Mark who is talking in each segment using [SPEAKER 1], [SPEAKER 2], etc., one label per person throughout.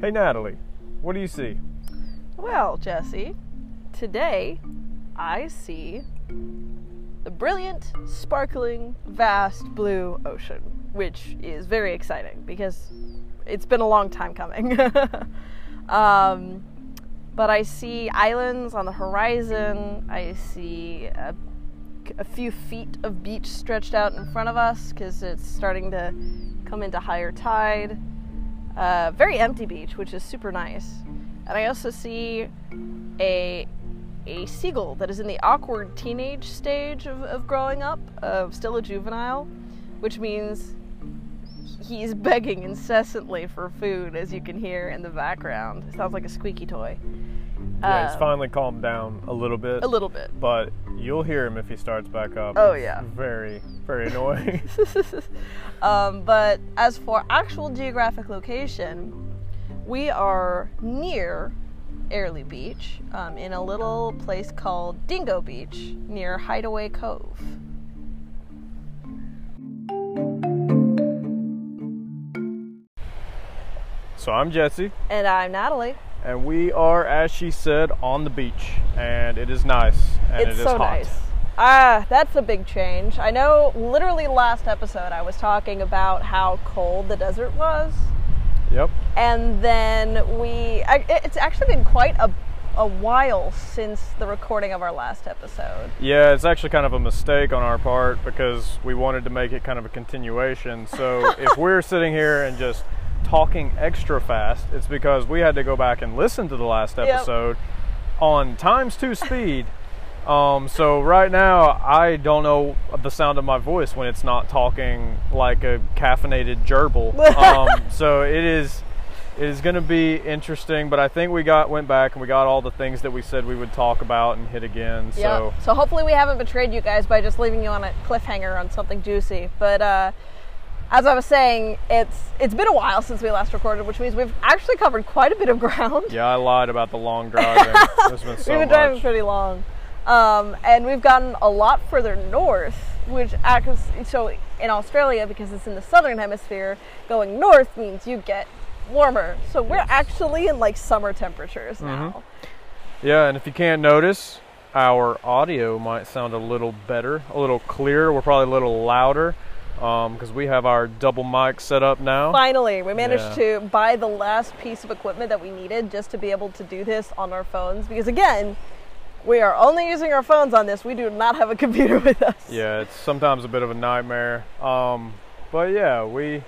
[SPEAKER 1] Hey Natalie, what do you see?
[SPEAKER 2] Well, Jesse, today I see the brilliant, sparkling, vast blue ocean, which is very exciting because it's been a long time coming. um, but I see islands on the horizon. I see a, a few feet of beach stretched out in front of us because it's starting to come into higher tide. Uh, very empty beach, which is super nice. And I also see a a seagull that is in the awkward teenage stage of, of growing up, of still a juvenile, which means he's begging incessantly for food, as you can hear in the background. It sounds like a squeaky toy.
[SPEAKER 1] Yeah, he's
[SPEAKER 2] Um,
[SPEAKER 1] finally calmed down a little bit.
[SPEAKER 2] a little bit.
[SPEAKER 1] But you'll hear him if he starts back up.
[SPEAKER 2] Oh,
[SPEAKER 1] It's
[SPEAKER 2] yeah.
[SPEAKER 1] Very, very annoying.
[SPEAKER 2] um, but as for actual geographic location, we are near Airlie Beach um, in a little place called Dingo Beach near Hideaway Cove.
[SPEAKER 1] so I'm Jesse,
[SPEAKER 2] And I'm Natalie.
[SPEAKER 1] And we are, as she said, on the beach, and it is nice, and
[SPEAKER 2] it's
[SPEAKER 1] it is
[SPEAKER 2] so
[SPEAKER 1] hot.
[SPEAKER 2] nice. Ah, that's a big change. I know literally last episode I was talking about how cold the desert was.
[SPEAKER 1] Yep.
[SPEAKER 2] and then we I, it's actually been quite a, a while since the recording of our last episode
[SPEAKER 1] Yeah, it's actually kind of a mistake on our part because we wanted to make it kind of a continuation. So if we're sitting here and just talking extra fast, it's because we had to go back and listen to the last episode on times two speed. Um, so right now, I don't know the sound of my voice when it's not talking like a caffeinated gerbil. Um, so it is it is going to be interesting, but I think we got went back and we got all the things that we said we would talk about and hit again. So
[SPEAKER 2] Yep. so hopefully we haven't betrayed you guys by just leaving you on a cliffhanger on something juicy but uh as I was saying, it's it's been a while since we last recorded, which means we've actually covered quite a bit of ground.
[SPEAKER 1] Yeah, I lied about the long driving. There's been so
[SPEAKER 2] we've been driving
[SPEAKER 1] much.
[SPEAKER 2] pretty long, um, and we've gotten a lot further north, which acts so in Australia because it's in the southern hemisphere. Going north means you get warmer, so we're actually in like summer temperatures
[SPEAKER 1] Mm-hmm.
[SPEAKER 2] now.
[SPEAKER 1] Yeah, and if you can't notice, our audio might sound a little better, a little clearer. We're probably a little louder because we have our double mic set up now.
[SPEAKER 2] Finally, we managed
[SPEAKER 1] Yeah.
[SPEAKER 2] to buy the last piece of equipment that we needed just to be able to do this on our phones. Because again, we are only using our phones on this. We do not have a computer with us.
[SPEAKER 1] Yeah, it's sometimes a bit of a nightmare. Um, but yeah, we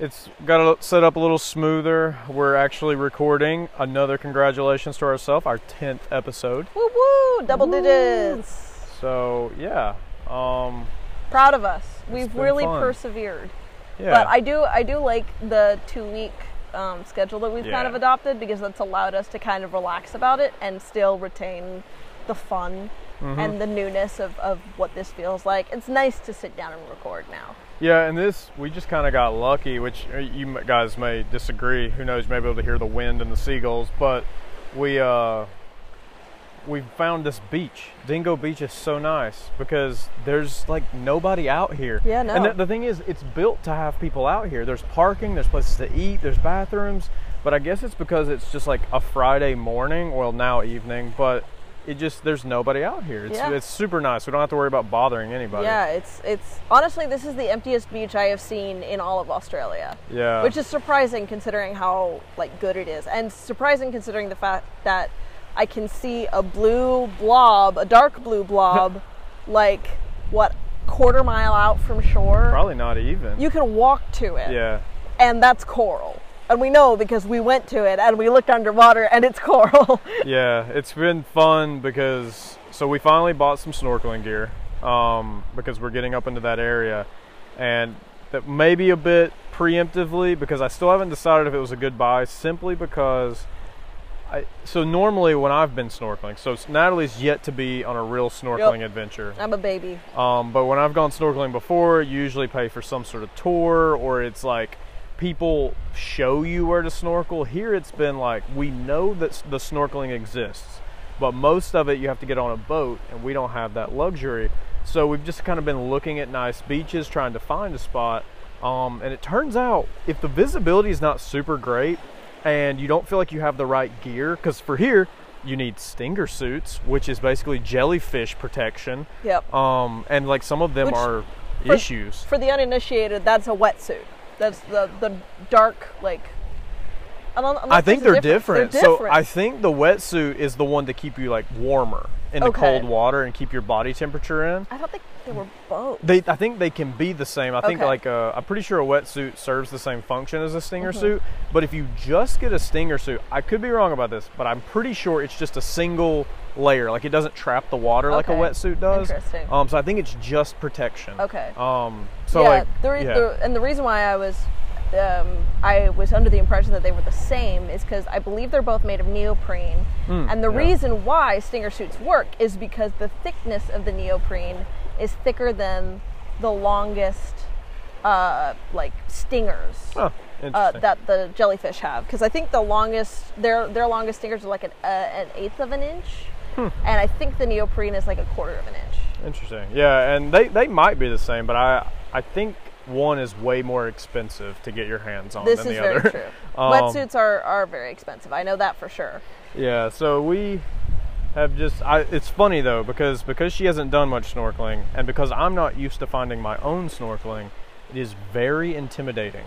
[SPEAKER 1] it's got to set up a little smoother. We're actually recording another congratulations to ourselves, our 10th episode.
[SPEAKER 2] Woo woo! Double digits.
[SPEAKER 1] So, yeah. Um,
[SPEAKER 2] Proud of us. We've really
[SPEAKER 1] fun.
[SPEAKER 2] persevered.
[SPEAKER 1] yeah.
[SPEAKER 2] But I do I do like the two week um, schedule that we've kind of adopted because that's allowed us to kind of relax about it and still retain the fun
[SPEAKER 1] Mm-hmm.
[SPEAKER 2] and the newness of, of what this feels like. It's nice to sit down and record now.
[SPEAKER 1] Yeah, and this we just kind of got lucky, which uh, you guys may disagree. Who knows? Maybe able to hear the wind and the seagulls, but we uh, we found this beach. Dingo Beach is so nice because there's like nobody out here.
[SPEAKER 2] Yeah, no.
[SPEAKER 1] And the, the thing is, it's built to have people out here. There's parking, there's places to eat, there's bathrooms. But I guess it's because it's just like a Friday morning, well now evening, but it just there's nobody out here. It's
[SPEAKER 2] Yeah.
[SPEAKER 1] it's super nice. We don't have to worry about bothering anybody.
[SPEAKER 2] Yeah, it's it's honestly this is the emptiest beach I have seen in all of Australia.
[SPEAKER 1] Yeah.
[SPEAKER 2] Which is surprising considering how like good it is, and surprising considering the fact that I can see a blue blob, a dark blue blob, like what quarter mile out from shore.
[SPEAKER 1] Probably not even.
[SPEAKER 2] You can walk to it,
[SPEAKER 1] yeah.
[SPEAKER 2] and that's coral. And we know because we went to it and we looked underwater and it's coral.
[SPEAKER 1] Yeah, it's been fun because so we finally bought some snorkeling gear um, because we're getting up into that area, and that may be a bit preemptively because I still haven't decided if it was a good buy. Simply because I so normally when I've been snorkeling, so Natalie's yet to be on a real snorkeling adventure.
[SPEAKER 2] I'm a baby.
[SPEAKER 1] Um, but when I've gone snorkeling before, you usually pay for some sort of tour or it's like people show you where to snorkel. Here it's been like we know that the snorkeling exists, but most of it you have to get on a boat and we don't have that luxury. So we've just kind of been looking at nice beaches, trying to find a spot. Um, and it turns out if the visibility is not super great and you don't feel like you have the right gear, because for here, you need stinger suits, which is basically jellyfish protection.
[SPEAKER 2] Yep.
[SPEAKER 1] Um, and like some of them
[SPEAKER 2] Which,
[SPEAKER 1] are
[SPEAKER 2] for-
[SPEAKER 1] issues.
[SPEAKER 2] For the uninitiated, that's a wetsuit. That's the the dark like. I, don't,
[SPEAKER 1] I think they're different.
[SPEAKER 2] They're
[SPEAKER 1] So. I think the wetsuit is the one to keep you like warmer in the cold water and keep your body temperature in.
[SPEAKER 2] I thought they, they were both.
[SPEAKER 1] They, I think they can be the same. I think like uh, I'm pretty sure a wetsuit serves the same function as a stinger
[SPEAKER 2] Mm-hmm.
[SPEAKER 1] suit. But if you just get a stinger suit, I could be wrong about this, but I'm pretty sure it's just a single layer. Like it doesn't trap the water like a wetsuit does.
[SPEAKER 2] Interesting.
[SPEAKER 1] Um, so I think it's just protection.
[SPEAKER 2] Okay.
[SPEAKER 1] Um, so
[SPEAKER 2] yeah,
[SPEAKER 1] like
[SPEAKER 2] the, re-
[SPEAKER 1] yeah.
[SPEAKER 2] the, and the reason why I was um, I was under the impression that they were the same is because I believe they're both made of neoprene, and the
[SPEAKER 1] yeah.
[SPEAKER 2] reason why stinger suits work is because the thickness of the neoprene is thicker than the longest uh, like stingers.
[SPEAKER 1] Huh,
[SPEAKER 2] Uh, that the jellyfish have because I think the longest their their longest stingers are like an, uh, an eighth of an inch,
[SPEAKER 1] Hmm.
[SPEAKER 2] and I think the neoprene is like a quarter of an inch.
[SPEAKER 1] Interesting. Yeah, and they, they might be the same, but I I think one is way more expensive to get your hands on
[SPEAKER 2] This
[SPEAKER 1] than
[SPEAKER 2] is
[SPEAKER 1] the
[SPEAKER 2] very
[SPEAKER 1] other.
[SPEAKER 2] true.
[SPEAKER 1] Um,
[SPEAKER 2] Wetsuits are, are very expensive. I know that for sure.
[SPEAKER 1] Yeah, so we have just I, it's funny though because because she hasn't done much snorkeling and because I'm not used to finding my own snorkeling, it is very intimidating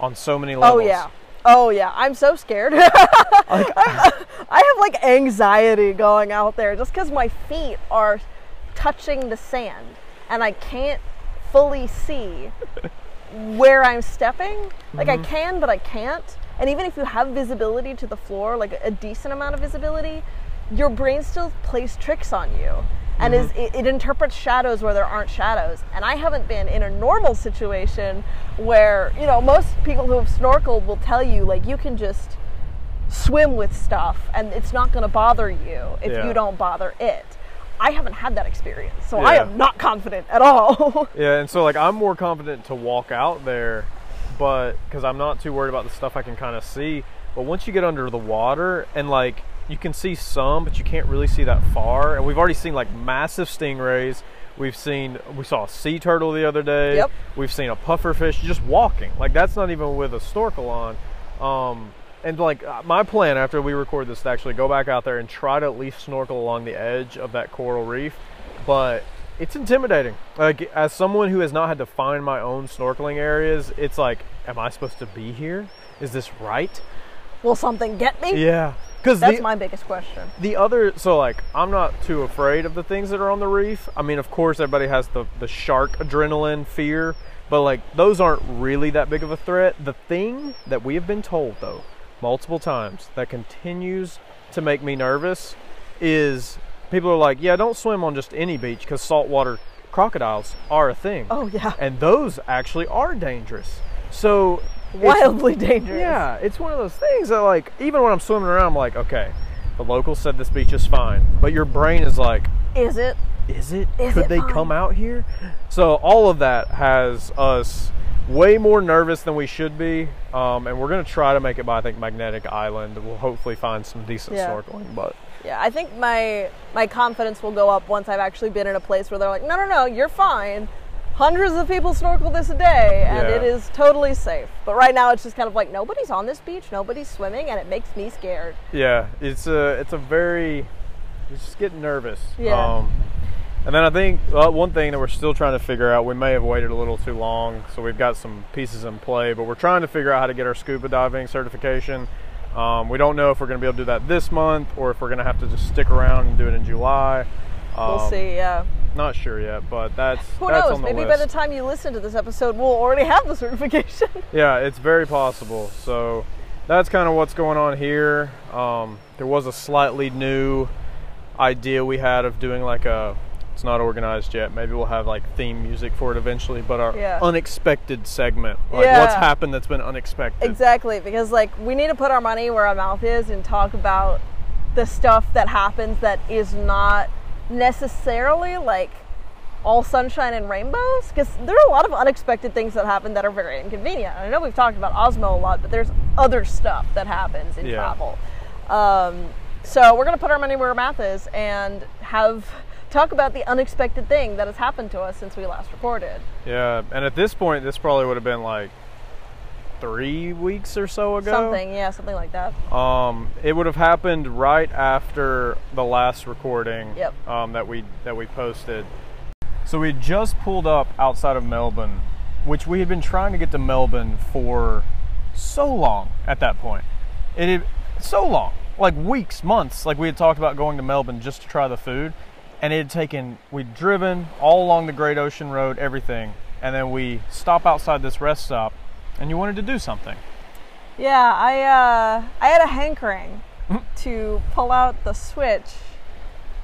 [SPEAKER 1] on so many
[SPEAKER 2] oh,
[SPEAKER 1] levels.
[SPEAKER 2] Oh yeah. Oh yeah. I'm so scared. I have like anxiety going out there just because my feet are touching the sand and I can't fully see where I'm stepping. Like I mm-hmm. can, but I can't. And even if you have visibility to the floor, like a decent amount of visibility, your brain still plays tricks on you. And is mm-hmm. it, it interprets shadows where there aren't shadows. And I haven't been in a normal situation where, you know, most people who have snorkeled will tell you like you can just swim with stuff and it's not going to bother you if
[SPEAKER 1] Yeah.
[SPEAKER 2] you don't bother it. I haven't had that experience, so I am not confident at all.
[SPEAKER 1] Yeah, and so like I'm more confident to walk out there, but because I'm not too worried about the stuff I can kind of see. But once you get under the water and like you can see some, but you can't really see that far. And we've already seen like massive stingrays. We've seen we saw a sea turtle the other day.
[SPEAKER 2] Yep.
[SPEAKER 1] We've seen a puffer fish just walking. Like that's not even with a snorkel on. Um, and like uh, my plan after we record this to actually go back out there and try to at least snorkel along the edge of that coral reef. But it's intimidating. Like as someone who has not had to find my own snorkeling areas, it's like, am I supposed to be here? Is this right?
[SPEAKER 2] Will something get me?
[SPEAKER 1] Yeah. Because
[SPEAKER 2] That's
[SPEAKER 1] the,
[SPEAKER 2] my biggest question.
[SPEAKER 1] the other so like i'm not too afraid of the things that are on the reef i mean of course everybody has the the shark adrenaline fear but like those aren't really that big of a threat the thing that we have been told though multiple times that continues to make me nervous is people are like yeah don't swim on just any beach because saltwater crocodiles are a thing
[SPEAKER 2] Oh yeah,
[SPEAKER 1] and those actually are dangerous so it's-
[SPEAKER 2] wildly dangerous.
[SPEAKER 1] yeah, it's one of those things that like even when I'm swimming around, I'm like, okay, the locals said this beach is fine, but your brain is like,
[SPEAKER 2] Is it?
[SPEAKER 1] is it?
[SPEAKER 2] Is
[SPEAKER 1] Could
[SPEAKER 2] it
[SPEAKER 1] they
[SPEAKER 2] fine?
[SPEAKER 1] come out here? So all of that has us way more nervous than we should be, um, and we're gonna try to make it by I think Magnetic Island. We'll hopefully find some decent
[SPEAKER 2] Yeah.
[SPEAKER 1] snorkeling, but
[SPEAKER 2] Yeah, I think my my confidence will go up once I've actually been in a place where they're like, no, no, no, you're fine. Hundreds of people snorkel this a day, and
[SPEAKER 1] Yeah.
[SPEAKER 2] it is totally safe. But right now, it's just kind of like nobody's on this beach, nobody's swimming, and it makes me scared.
[SPEAKER 1] yeah, it's a it's a very you just get nervous.
[SPEAKER 2] Yeah.
[SPEAKER 1] Um, and then I think well, one thing that we're still trying to figure out, we may have waited a little too long, so we've got some pieces in play, but we're trying to figure out how to get our scuba diving certification. Um, we don't know if we're going to be able to do that this month or if we're going to have to just stick around and do it in July.
[SPEAKER 2] We'll
[SPEAKER 1] Um,
[SPEAKER 2] see. Yeah.
[SPEAKER 1] Not sure yet, but that's
[SPEAKER 2] Who
[SPEAKER 1] that's
[SPEAKER 2] knows?
[SPEAKER 1] on the
[SPEAKER 2] Maybe
[SPEAKER 1] list.
[SPEAKER 2] by the time you listen to this episode, we'll already have the certification.
[SPEAKER 1] Yeah, it's very possible. So that's kind of what's going on here. Um, there was a slightly new idea we had of doing like a. It's not organized yet. Maybe we'll have like theme music for it eventually. But our
[SPEAKER 2] Yeah.
[SPEAKER 1] unexpected segment, like what's happened that's been unexpected.
[SPEAKER 2] Exactly, because like we need to put our money where our mouth is and talk about the stuff that happens that is not necessarily like all sunshine and rainbows because there are a lot of unexpected things that happen that are very inconvenient. I know we've talked about Osmo a lot, but there's other stuff that happens in
[SPEAKER 1] Yeah.
[SPEAKER 2] travel. Um, so we're gonna put our money where our mouth is and have talk about the unexpected thing that has happened to us since we last recorded.
[SPEAKER 1] Yeah, and at this point, this probably would have been like three weeks or so ago.
[SPEAKER 2] Something, yeah, something like that.
[SPEAKER 1] Um, it would have happened right after the last recording
[SPEAKER 2] Yep.
[SPEAKER 1] um, that we that we posted. So we just pulled up outside of Melbourne, which we had been trying to get to Melbourne for so long at that point. It had so long, like weeks, months. Like we had talked about going to Melbourne just to try the food, and it had taken. We'd driven all along the Great Ocean Road, everything, and then we stop outside this rest stop, and you wanted to do something.
[SPEAKER 2] Yeah, I uh, I had a hankering
[SPEAKER 1] Mm-hmm.
[SPEAKER 2] to pull out the Switch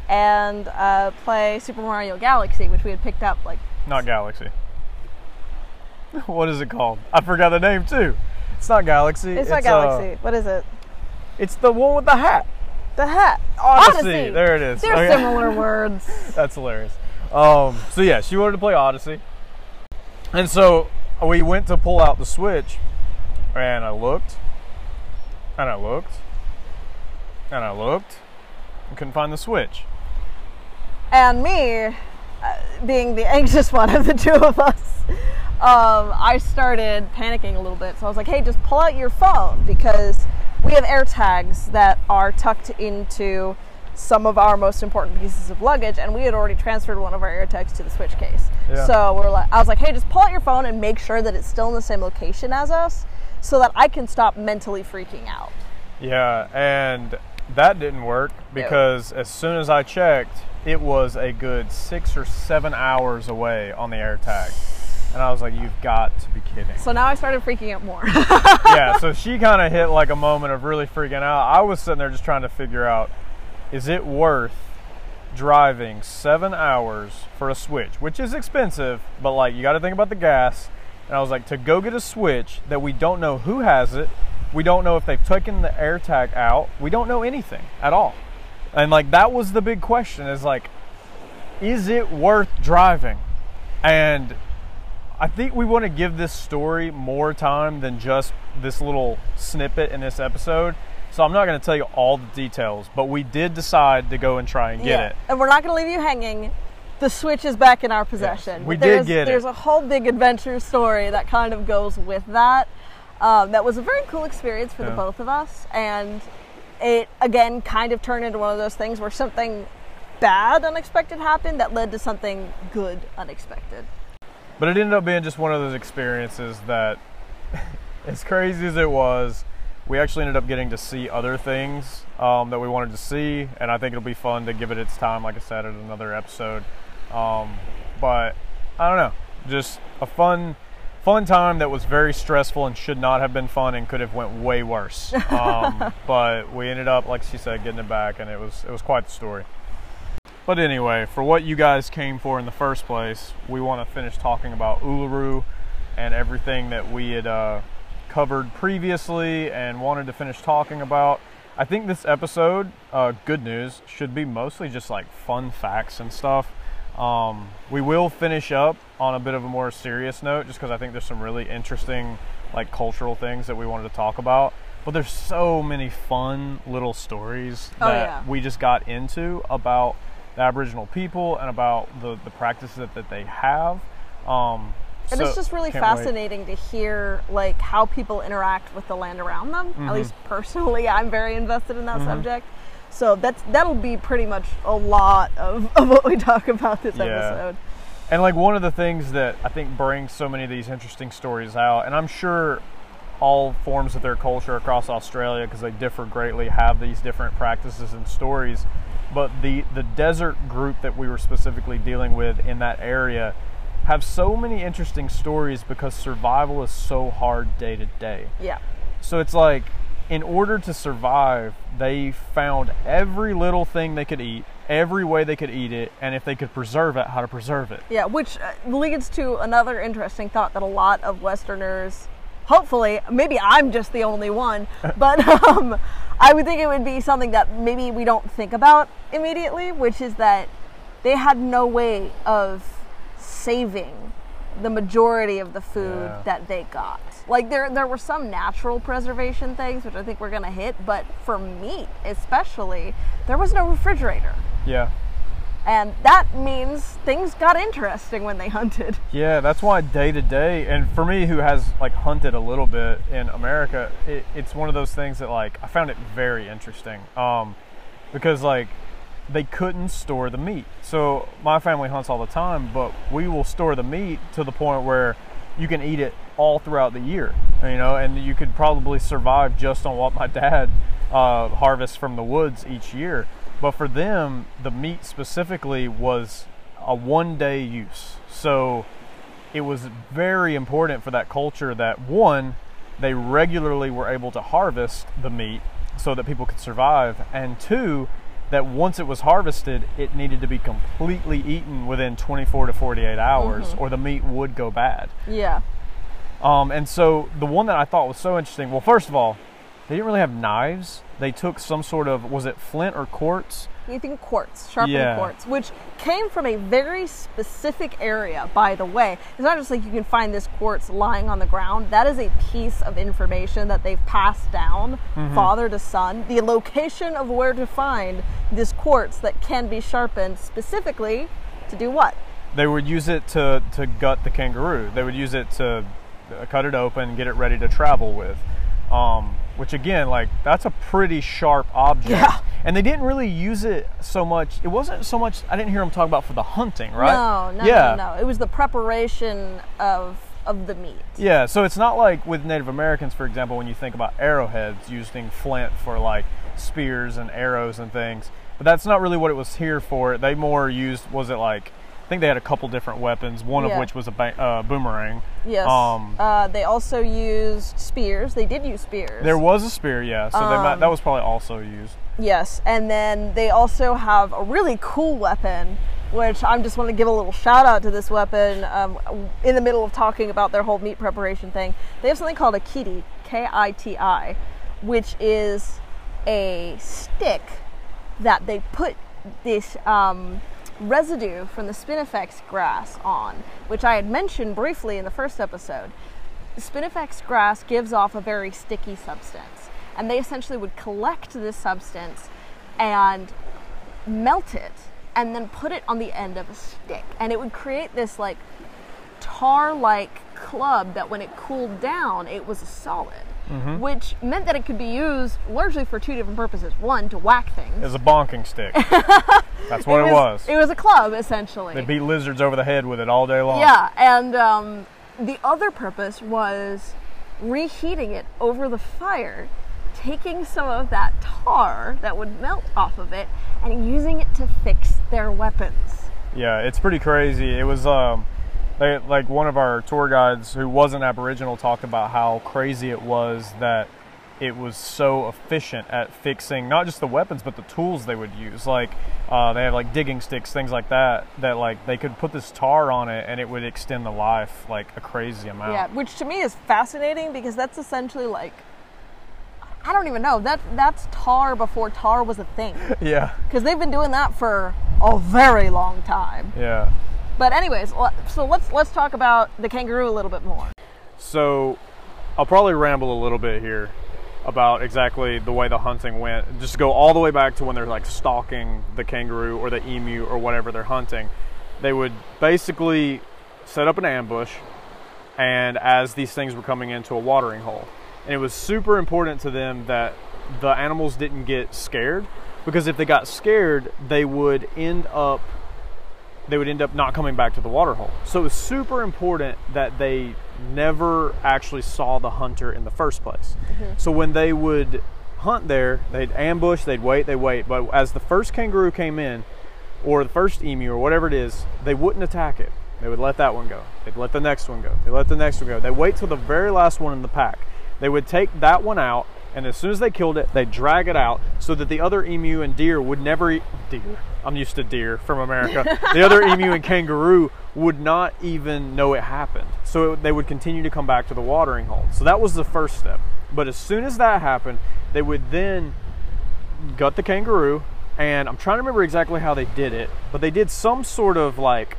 [SPEAKER 2] and uh, play Super Mario Galaxy, which we had picked up like
[SPEAKER 1] Not Galaxy. What is it called? I forgot the name too. It's not Galaxy.
[SPEAKER 2] it's, not
[SPEAKER 1] uh,
[SPEAKER 2] Galaxy. what is it?
[SPEAKER 1] it's the one with the hat.
[SPEAKER 2] The hat.
[SPEAKER 1] Odyssey. There it is.
[SPEAKER 2] They're
[SPEAKER 1] Okay.
[SPEAKER 2] similar words.
[SPEAKER 1] That's hilarious. Um, so yeah, she wanted to play Odyssey, and so we went to pull out the Switch, and I looked, and I looked, and I looked, and couldn't find the Switch.
[SPEAKER 2] And me, uh, being the anxious one of the two of us, um, I started panicking a little bit. So I was like, hey, just pull out your phone because we have AirTags that are tucked into some of our most important pieces of luggage, and we had already transferred one of our AirTags to the switch case.
[SPEAKER 1] Yeah.
[SPEAKER 2] So we're like, I was like, hey, just pull out your phone and make sure that it's still in the same location as us, so that I can stop mentally freaking out.
[SPEAKER 1] Yeah, and that didn't work because as soon as I checked, it was a good six or seven hours away on the AirTag. And I was like, you've got to be kidding.
[SPEAKER 2] So now I started freaking out more.
[SPEAKER 1] yeah, so she kind of hit like a moment of really freaking out. I was sitting there just trying to figure out is it worth driving seven hours for a Switch, which is expensive, but like you got to think about the gas. And I was like, to go get a Switch that we don't know who has it, we don't know if they've taken the AirTag out, we don't know anything at all. And like that was the big question is like, is it worth driving? And I think we want to give this story more time than just this little snippet in this episode. So I'm not going to tell you all the details, but we did decide to go and try and get it.
[SPEAKER 2] And we're not going to leave you hanging. The Switch is back in our possession.
[SPEAKER 1] we
[SPEAKER 2] But
[SPEAKER 1] did
[SPEAKER 2] there's,
[SPEAKER 1] get it.
[SPEAKER 2] There's a whole big adventure story that kind of goes with that. Um, that was a very cool experience for the both of us, and it again kind of turned into one of those things where something bad unexpected happened that led to something good unexpected.
[SPEAKER 1] But it ended up being just one of those experiences that, as crazy as it was, we actually ended up getting to see other things um, that we wanted to see, and I think it'll be fun to give it its time, like I said, in another episode. Um, but I don't know, just a fun, fun time that was very stressful and should not have been fun and could have went way worse. Um, but we ended up, like she said, getting it back, and it was it was quite the story. But anyway, for what you guys came for in the first place, we want to finish talking about Uluru and everything that we had uh, covered previously and wanted to finish talking about. I think this episode, uh, good news, should be mostly just like fun facts and stuff. Um, we will finish up on a bit of a more serious note just because I think there's some really interesting like cultural things that we wanted to talk about. But there's so many fun little stories
[SPEAKER 2] Oh,
[SPEAKER 1] that
[SPEAKER 2] yeah.
[SPEAKER 1] we just got into about the Aboriginal people and about the, the practices that, that they have. Um,
[SPEAKER 2] And
[SPEAKER 1] so-
[SPEAKER 2] it's just really
[SPEAKER 1] can't wait.
[SPEAKER 2] fascinating to hear like how people interact with the land around them.
[SPEAKER 1] Mm-hmm.
[SPEAKER 2] At least personally, I'm very invested in that subject. So that's that'll be pretty much a lot of, of what we talk about this
[SPEAKER 1] Yeah.
[SPEAKER 2] episode.
[SPEAKER 1] And like one of the things that I think brings so many of these interesting stories out, and I'm sure all forms of their culture across Australia, because they differ greatly, have these different practices and stories. But the the desert group that we were specifically dealing with in that area have so many interesting stories because survival is so hard day to day.
[SPEAKER 2] Yeah.
[SPEAKER 1] So it's like, in order to survive, they found every little thing they could eat, every way they could eat it, and if they could preserve it, how to preserve it.
[SPEAKER 2] Yeah, which uh, leads to another interesting thought that a lot of Westerners, hopefully, maybe I'm just the only one, but um, I would think it would be something that maybe we don't think about immediately, which is that they had no way of saving the majority of the food
[SPEAKER 1] Yeah.
[SPEAKER 2] that they got. Like there, there were some natural preservation things, which I think we're gonna hit, but for meat especially, there was no refrigerator.
[SPEAKER 1] Yeah.
[SPEAKER 2] And that means things got interesting when they hunted.
[SPEAKER 1] Yeah, that's why day to day, and for me who has like hunted a little bit in America, it, it's one of those things that like I found it very interesting. Um, because like they couldn't store the meat. So my family hunts all the time, but we will store the meat to the point where you can eat it all throughout the year, you know, and you could probably survive just on what my dad uh, harvests from the woods each year. But for them, the meat specifically was a one day use. So it was very important for that culture that one, they regularly were able to harvest the meat so that people could survive, and two, that once it was harvested, it needed to be completely eaten within 24 to 48 hours,
[SPEAKER 2] Mhm.
[SPEAKER 1] or the meat would go bad.
[SPEAKER 2] Yeah.
[SPEAKER 1] Um, and so the one that I thought was so interesting, well, first of all, they didn't really have knives. They took some sort of, was it flint or quartz?
[SPEAKER 2] You think quartz, sharpened
[SPEAKER 1] Yeah.
[SPEAKER 2] quartz, which came from a very specific area, by the way. It's not just like you can find this quartz lying on the ground. That is a piece of information that they've passed down
[SPEAKER 1] Mm-hmm.
[SPEAKER 2] father to son. The location of where to find this quartz that can be sharpened specifically to do what?
[SPEAKER 1] They would use it to, to gut the kangaroo. They would use it to cut it open, get it ready to travel with. Um, which again, like that's a pretty sharp object.
[SPEAKER 2] Yeah.
[SPEAKER 1] And they didn't really use it so much. It wasn't so much. I didn't hear them talk about for the hunting, right?
[SPEAKER 2] No, no,
[SPEAKER 1] yeah.
[SPEAKER 2] no, no. It was the preparation of of the meat.
[SPEAKER 1] Yeah, so it's not like with Native Americans, for example, when you think about arrowheads using flint for like spears and arrows and things. But that's not really what it was here for. They more used, was it like, think they had a couple different weapons, one
[SPEAKER 2] Yeah.
[SPEAKER 1] of which was a ba- uh, boomerang.
[SPEAKER 2] Yes.
[SPEAKER 1] Um,
[SPEAKER 2] uh, they also used spears. They did use spears.
[SPEAKER 1] There was a spear, yeah, so they might,
[SPEAKER 2] Um,
[SPEAKER 1] that was probably also used.
[SPEAKER 2] Yes, and then they also have a really cool weapon, which I'm just want to give a little shout out to this weapon. Um, in the middle of talking about their whole meat preparation thing, they have something called a kiti, K-I-T-I, which is a stick that they put this um, residue from the Spinifex grass on, which I had mentioned briefly in the first episode. Spinifex grass gives off a very sticky substance, and they essentially would collect this substance and melt it and then put it on the end of a stick, and it would create this like tar like club that when it cooled down, it was a solid. Which meant that it could be used largely for two different purposes. One, to whack things.
[SPEAKER 1] It was a bonking stick. That's what it was.
[SPEAKER 2] It was a club, essentially.
[SPEAKER 1] They beat lizards over the head with it all day long.
[SPEAKER 2] Yeah, and um, the other purpose was reheating it over the fire, taking some of that tar that would melt off of it, and using it to fix their weapons.
[SPEAKER 1] Yeah, it's pretty crazy. It was um, they like one of our tour guides who wasn't Aboriginal talked about how crazy it was that it was so efficient at fixing not just the weapons but the tools they would use. Like uh, they have like digging sticks, things like that. That like they could put this tar on it and it would extend the life like a crazy amount.
[SPEAKER 2] Yeah, which to me is fascinating because that's essentially like I don't even know that that's tar before tar was a thing
[SPEAKER 1] Yeah,
[SPEAKER 2] because they've been doing that for a very long time.
[SPEAKER 1] yeah.
[SPEAKER 2] But anyways, so let's let's talk about the kangaroo a little bit more.
[SPEAKER 1] So I'll probably ramble a little bit here about exactly the way the hunting went. Just go all the way back to when they're like stalking the kangaroo or the emu or whatever they're hunting. They would basically set up an ambush and as these things were coming into a watering hole. And it was super important to them that the animals didn't get scared because if they got scared, they would end up they would end up not coming back to the water hole. So it was super important that they never actually saw the hunter in the first place. Mm-hmm. So when they would hunt there, they'd ambush, they'd wait, they wait. But as the first kangaroo came in, or the first emu, or whatever it is, they wouldn't attack it. They would let that one go. They'd let the next one go. They let the next one go. They wait till the very last one in the pack. They would take that one out, and as soon as they killed it, they'd drag it out so that the other emu and deer would never eat. Deer. I'm used to deer from America. the other emu and kangaroo would not even know it happened. So it, they would continue to come back to the watering hole. So that was the first step. But as soon as that happened, they would then gut the kangaroo, and I'm trying to remember exactly how they did it, but they did some sort of like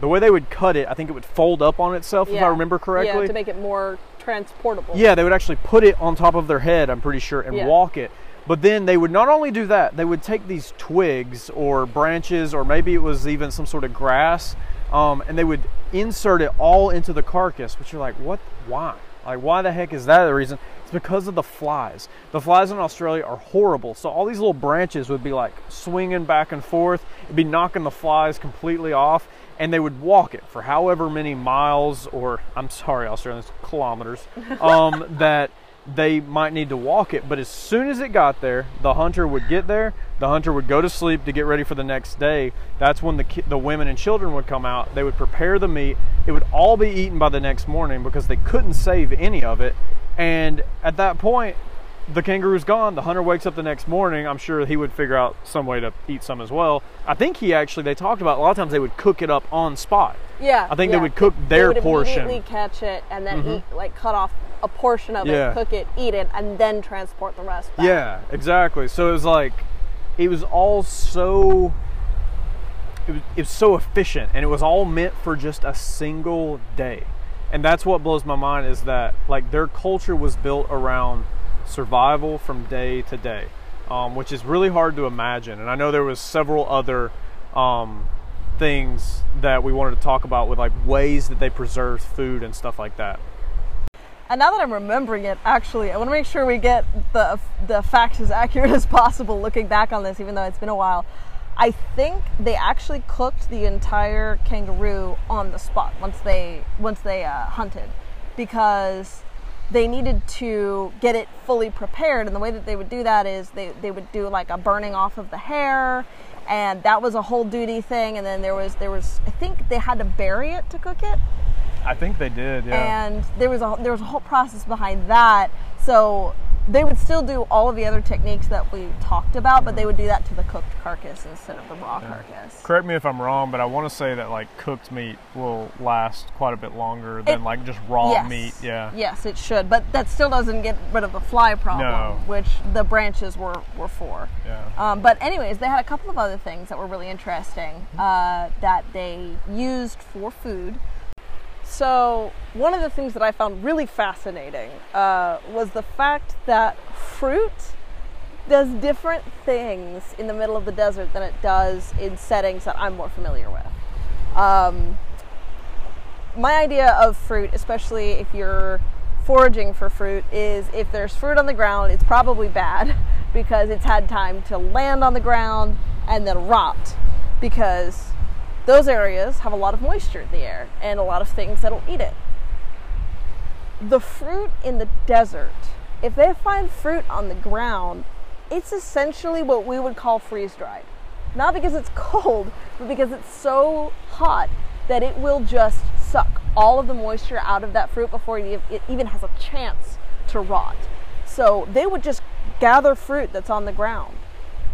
[SPEAKER 1] the way they would cut it. I think it would fold up on itself, if I remember correctly.
[SPEAKER 2] Yeah, to make it more transportable.
[SPEAKER 1] Yeah, they would actually put it on top of their head, I'm pretty sure, and
[SPEAKER 2] Yeah.
[SPEAKER 1] walk it. But then they would not only do that, they would take these twigs or branches, or maybe it was even some sort of grass, um, and they would insert it all into the carcass. Which you're like, what? Why? Like, why the heck is that the reason? It's because of the flies. The flies in Australia are horrible. So all these little branches would be like swinging back and forth. It'd be knocking the flies completely off, and they would walk it for however many miles, or I'm sorry, Australians, kilometers, um, that they might need to walk it. But as soon as it got there, the hunter would get there. The hunter would go to sleep to get ready for the next day. That's when the the women and children would come out. They would prepare the meat. It would all be eaten by the next morning because they couldn't save any of it. And at that point, the kangaroo's gone. The hunter wakes up the next morning. I'm sure he would figure out some way to eat some as well. I think he actually they talked about a lot of times they would cook it up on spot.
[SPEAKER 2] Yeah.
[SPEAKER 1] I think they would cook
[SPEAKER 2] They
[SPEAKER 1] their
[SPEAKER 2] would
[SPEAKER 1] portion.
[SPEAKER 2] immediately catch it and then
[SPEAKER 1] Mhm.
[SPEAKER 2] eat, like cut off a portion of
[SPEAKER 1] Yeah.
[SPEAKER 2] it, cook it, eat it, and then transport the rest back.
[SPEAKER 1] Yeah, exactly. So it was like, it was all so, it was, it was so efficient, and it was all meant for just a single day. And that's what blows my mind is that like their culture was built around survival from day to day, um, which is really hard to imagine. And I know there was several other um, things that we wanted to talk about with like ways that they preserved food and stuff like that.
[SPEAKER 2] And now that I'm remembering it, actually, I want to make sure we get the the facts as accurate as possible. Looking back on this, even though it's been a while, I think they actually cooked the entire kangaroo on the spot once they once they uh, hunted, because they needed to get it fully prepared. And the way that they would do that is they they would do like a burning off of the hair, and that was a whole duty thing. And then there was there was I think they had to bury it to cook it
[SPEAKER 1] I think they did. Yeah.
[SPEAKER 2] and there was a there was a whole process behind that. So they would still do all of the other techniques that we talked about, but they would do that to the cooked carcass instead of the raw carcass.
[SPEAKER 1] Correct me if I'm wrong, but I want to say that like cooked meat will last quite a bit longer than
[SPEAKER 2] It-
[SPEAKER 1] like just raw
[SPEAKER 2] yes.
[SPEAKER 1] meat. Yeah.
[SPEAKER 2] Yes, it should, but that still doesn't get rid of the fly problem,
[SPEAKER 1] No.
[SPEAKER 2] which the branches were were for.
[SPEAKER 1] Yeah.
[SPEAKER 2] Um, but anyways, they had a couple of other things that were really interesting uh, that they used for food. So one of the things that I found really fascinating uh, was the fact that fruit does different things in the middle of the desert than it does in settings that I'm more familiar with. Um, my idea of fruit, especially if you're foraging for fruit, is if there's fruit on the ground, it's probably bad because it's had time to land on the ground and then rot because those areas have a lot of moisture in the air and a lot of things that'll eat it. The fruit in the desert, if they find fruit on the ground, it's essentially what we would call freeze dried. Not because it's cold, but because it's so hot that it will just suck all of the moisture out of that fruit before it even has a chance to rot. So they would just gather fruit that's on the ground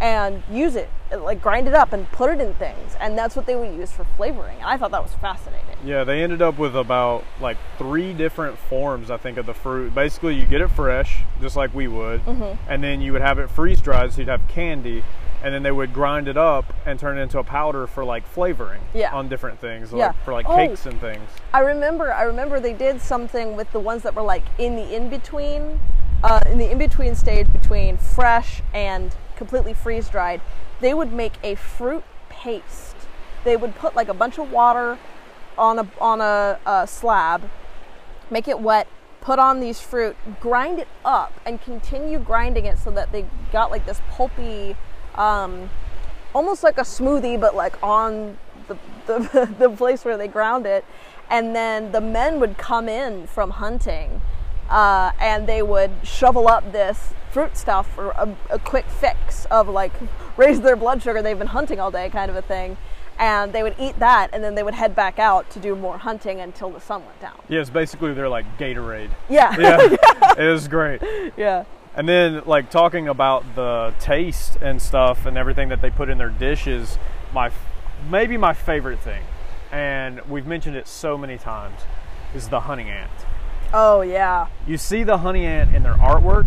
[SPEAKER 2] and use it, like grind it up and put it in things. And that's what they would use for flavoring. And I thought that was fascinating.
[SPEAKER 1] Yeah, they ended up with about like three different forms, I think, of the fruit. Basically, you get it fresh, just like we would,
[SPEAKER 2] Mm-hmm.
[SPEAKER 1] and then you would have it freeze dried, so you'd have candy, and then they would grind it up and turn it into a powder for like flavoring
[SPEAKER 2] Yeah.
[SPEAKER 1] on different things,
[SPEAKER 2] Yeah.
[SPEAKER 1] for like
[SPEAKER 2] Oh.
[SPEAKER 1] cakes and things.
[SPEAKER 2] I remember. I remember they did something with the ones that were like in the in between, uh, in the in between stage between fresh and completely freeze dried. They would make a fruit paste. They would put like a bunch of water on a on a, a slab, make it wet, put on these fruit, grind it up, and continue grinding it so that they got like this pulpy, um, almost like a smoothie, but like on the, the, the place where they ground it. And then the men would come in from hunting uh, and they would shovel up this fruit stuff for a, a quick fix of like raise their blood sugar. They've been hunting all day, kind of a thing. And they would eat that and then they would head back out to do more hunting until the sun went down.
[SPEAKER 1] Yeah, it's basically they're like Gatorade.
[SPEAKER 2] Yeah.
[SPEAKER 1] Yeah, it was great.
[SPEAKER 2] yeah.
[SPEAKER 1] And then, like talking about the taste and stuff and everything that they put in their dishes, my maybe my favorite thing, and we've mentioned it so many times, is the honey ant.
[SPEAKER 2] Oh, yeah.
[SPEAKER 1] You see the honey ant in their artwork.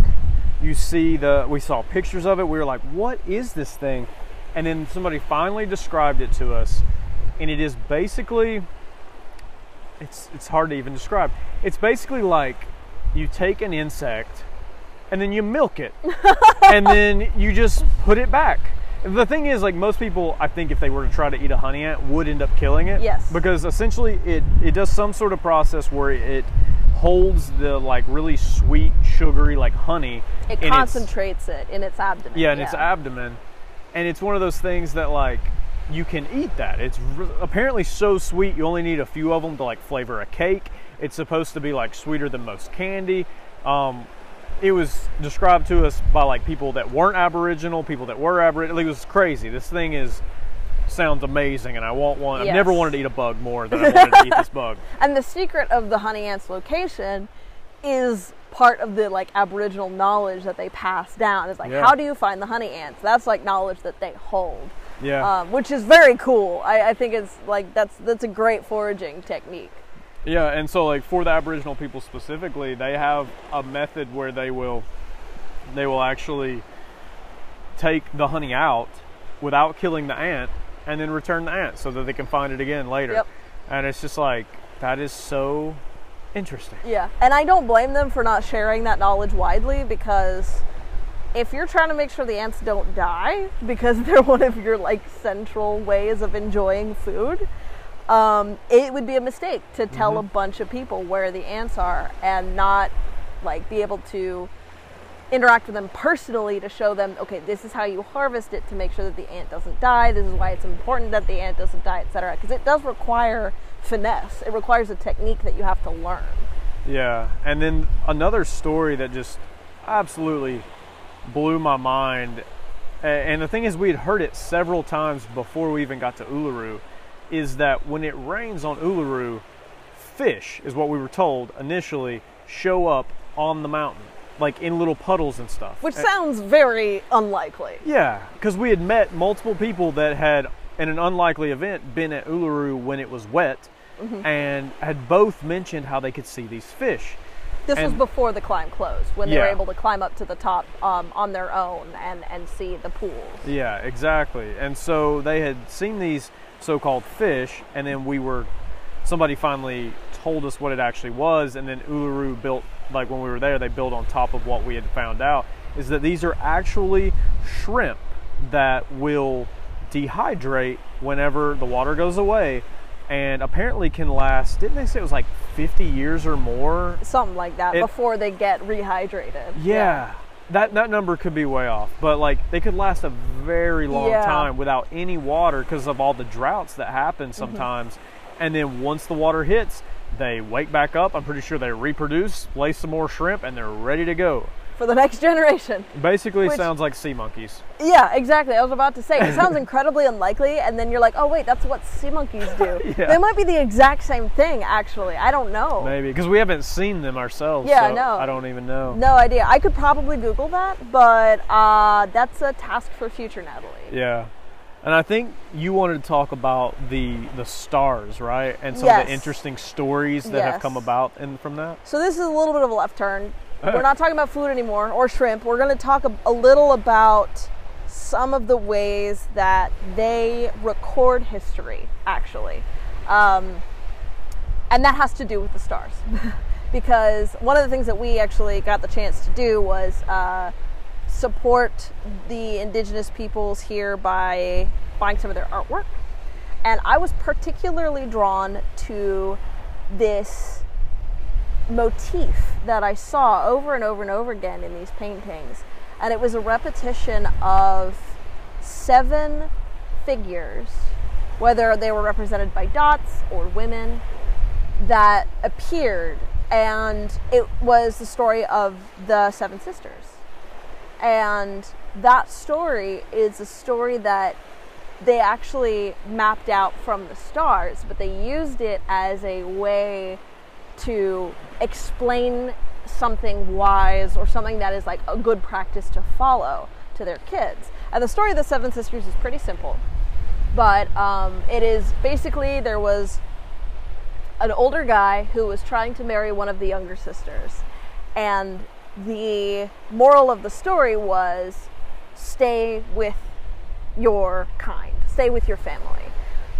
[SPEAKER 1] You see the we saw pictures of it. We were like, "What is this thing?" And then somebody finally described it to us, and it is basically it's it's hard to even describe. It's basically like you take an insect and then you milk it, and then you just put it back. The thing is, like most people, I think if they were to try to eat a honey ant, would end up killing it.
[SPEAKER 2] Yes.
[SPEAKER 1] Because essentially, it it does some sort of process where it holds the like really sweet, sugary like honey.
[SPEAKER 2] It
[SPEAKER 1] in its-
[SPEAKER 2] concentrates it in its abdomen.
[SPEAKER 1] yeah, in its abdomen, and it's one of those things that like you can eat that. It's r- apparently so sweet. You only need a few of them to like flavor a cake. It's supposed to be like sweeter than most candy. Um, it was described to us by like people that weren't Aboriginal, people that were Aboriginal. It was crazy. This thing is sounds amazing, and I want one. I've never wanted to eat a bug more than I wanted to eat this bug.
[SPEAKER 2] And the secret of the honey ant's location is part of the like Aboriginal knowledge that they pass down. It's like,
[SPEAKER 1] Yeah.
[SPEAKER 2] how do you find the honey ants? That's like knowledge that they hold,
[SPEAKER 1] Yeah.
[SPEAKER 2] um, which is very cool. I, I think it's like that's that's a great foraging technique.
[SPEAKER 1] Yeah, and so like for the Aboriginal people specifically, they have a method where they will they will actually take the honey out without killing the ant and then return the ant so that they can find it again later.
[SPEAKER 2] Yep.
[SPEAKER 1] And it's just like that is so interesting.
[SPEAKER 2] Yeah, and I don't blame them for not sharing that knowledge widely because if you're trying to make sure the ants don't die because they're one of your like central ways of enjoying food, um, it would be a mistake to tell a bunch of people where the ants are and not like be able to interact with them personally to show them okay this is how you harvest it to make sure that the ant doesn't die this is why it's important that the ant doesn't die etc because it does require finesse it requires a technique that you have to learn
[SPEAKER 1] Yeah. And then another story that just absolutely blew my mind. And the thing is, we had heard it several times before we even got to Uluru. Is that when it rains on Uluru, fish, is what we were told initially, show up on the mountain, like in little puddles and stuff.
[SPEAKER 2] which
[SPEAKER 1] And-
[SPEAKER 2] sounds very unlikely
[SPEAKER 1] yeah, because we had met multiple people that had, in an unlikely event, been at Uluru when it was wet,
[SPEAKER 2] Mm-hmm.
[SPEAKER 1] and had both mentioned how they could see these fish.
[SPEAKER 2] this was before the climb closed when they were able to climb up to the top um, on their own and, and see the pools
[SPEAKER 1] Yeah, exactly. And so they had seen these so-called fish, and then we were somebody finally told us what it actually was, and then Uluru built like when we were there, they built on top of what we had found out is that these are actually shrimp that will dehydrate whenever the water goes away and apparently can last didn't they say it was like 50 years or more
[SPEAKER 2] something like that
[SPEAKER 1] It-
[SPEAKER 2] before they get rehydrated
[SPEAKER 1] yeah. That that number could be way off, but like they could last a very long
[SPEAKER 2] Yeah.
[SPEAKER 1] time without any water because of all the droughts that happen
[SPEAKER 2] Mm-hmm.
[SPEAKER 1] sometimes. And then once the water hits, they wake back up. I'm pretty sure they reproduce, lay some more shrimp, and they're ready to go.
[SPEAKER 2] for the next generation
[SPEAKER 1] Basically,
[SPEAKER 2] Which-
[SPEAKER 1] sounds like sea monkeys.
[SPEAKER 2] Yeah, exactly. I was about to say it sounds incredibly unlikely, and then you're like, oh wait, that's what sea monkeys do.
[SPEAKER 1] Yeah.
[SPEAKER 2] They might be the exact same thing, actually. I don't know.
[SPEAKER 1] Maybe because we haven't seen them ourselves.
[SPEAKER 2] Yeah,
[SPEAKER 1] so
[SPEAKER 2] no.
[SPEAKER 1] I don't even know.
[SPEAKER 2] No idea. I could probably Google that, but uh, that's a task for future Natalie.
[SPEAKER 1] Yeah. And I think you wanted to talk about the the stars, right? And some of the interesting stories that have come about in, from that.
[SPEAKER 2] So this is a little bit of a left turn. We're not talking about food anymore or shrimp. We're going to talk a, a little about some of the ways that they record history, actually. Um, and that has to do with the stars. because one of the things that we actually got the chance to do was uh, support the indigenous peoples here by buying some of their artwork. And I was particularly drawn to this motif that I saw over and over and over again in these paintings. And it was a repetition of seven figures, whether they were represented by dots or women, that appeared. And it was the story of the Seven Sisters. And that story is a story that they actually mapped out from the stars, but they used it as a way to explain something wise or something that is like a good practice to follow to their kids. And the story of the Seven Sisters is pretty simple, but um, it is basically there was an older guy who was trying to marry one of the younger sisters, and the moral of the story was stay with your kind, stay with your family,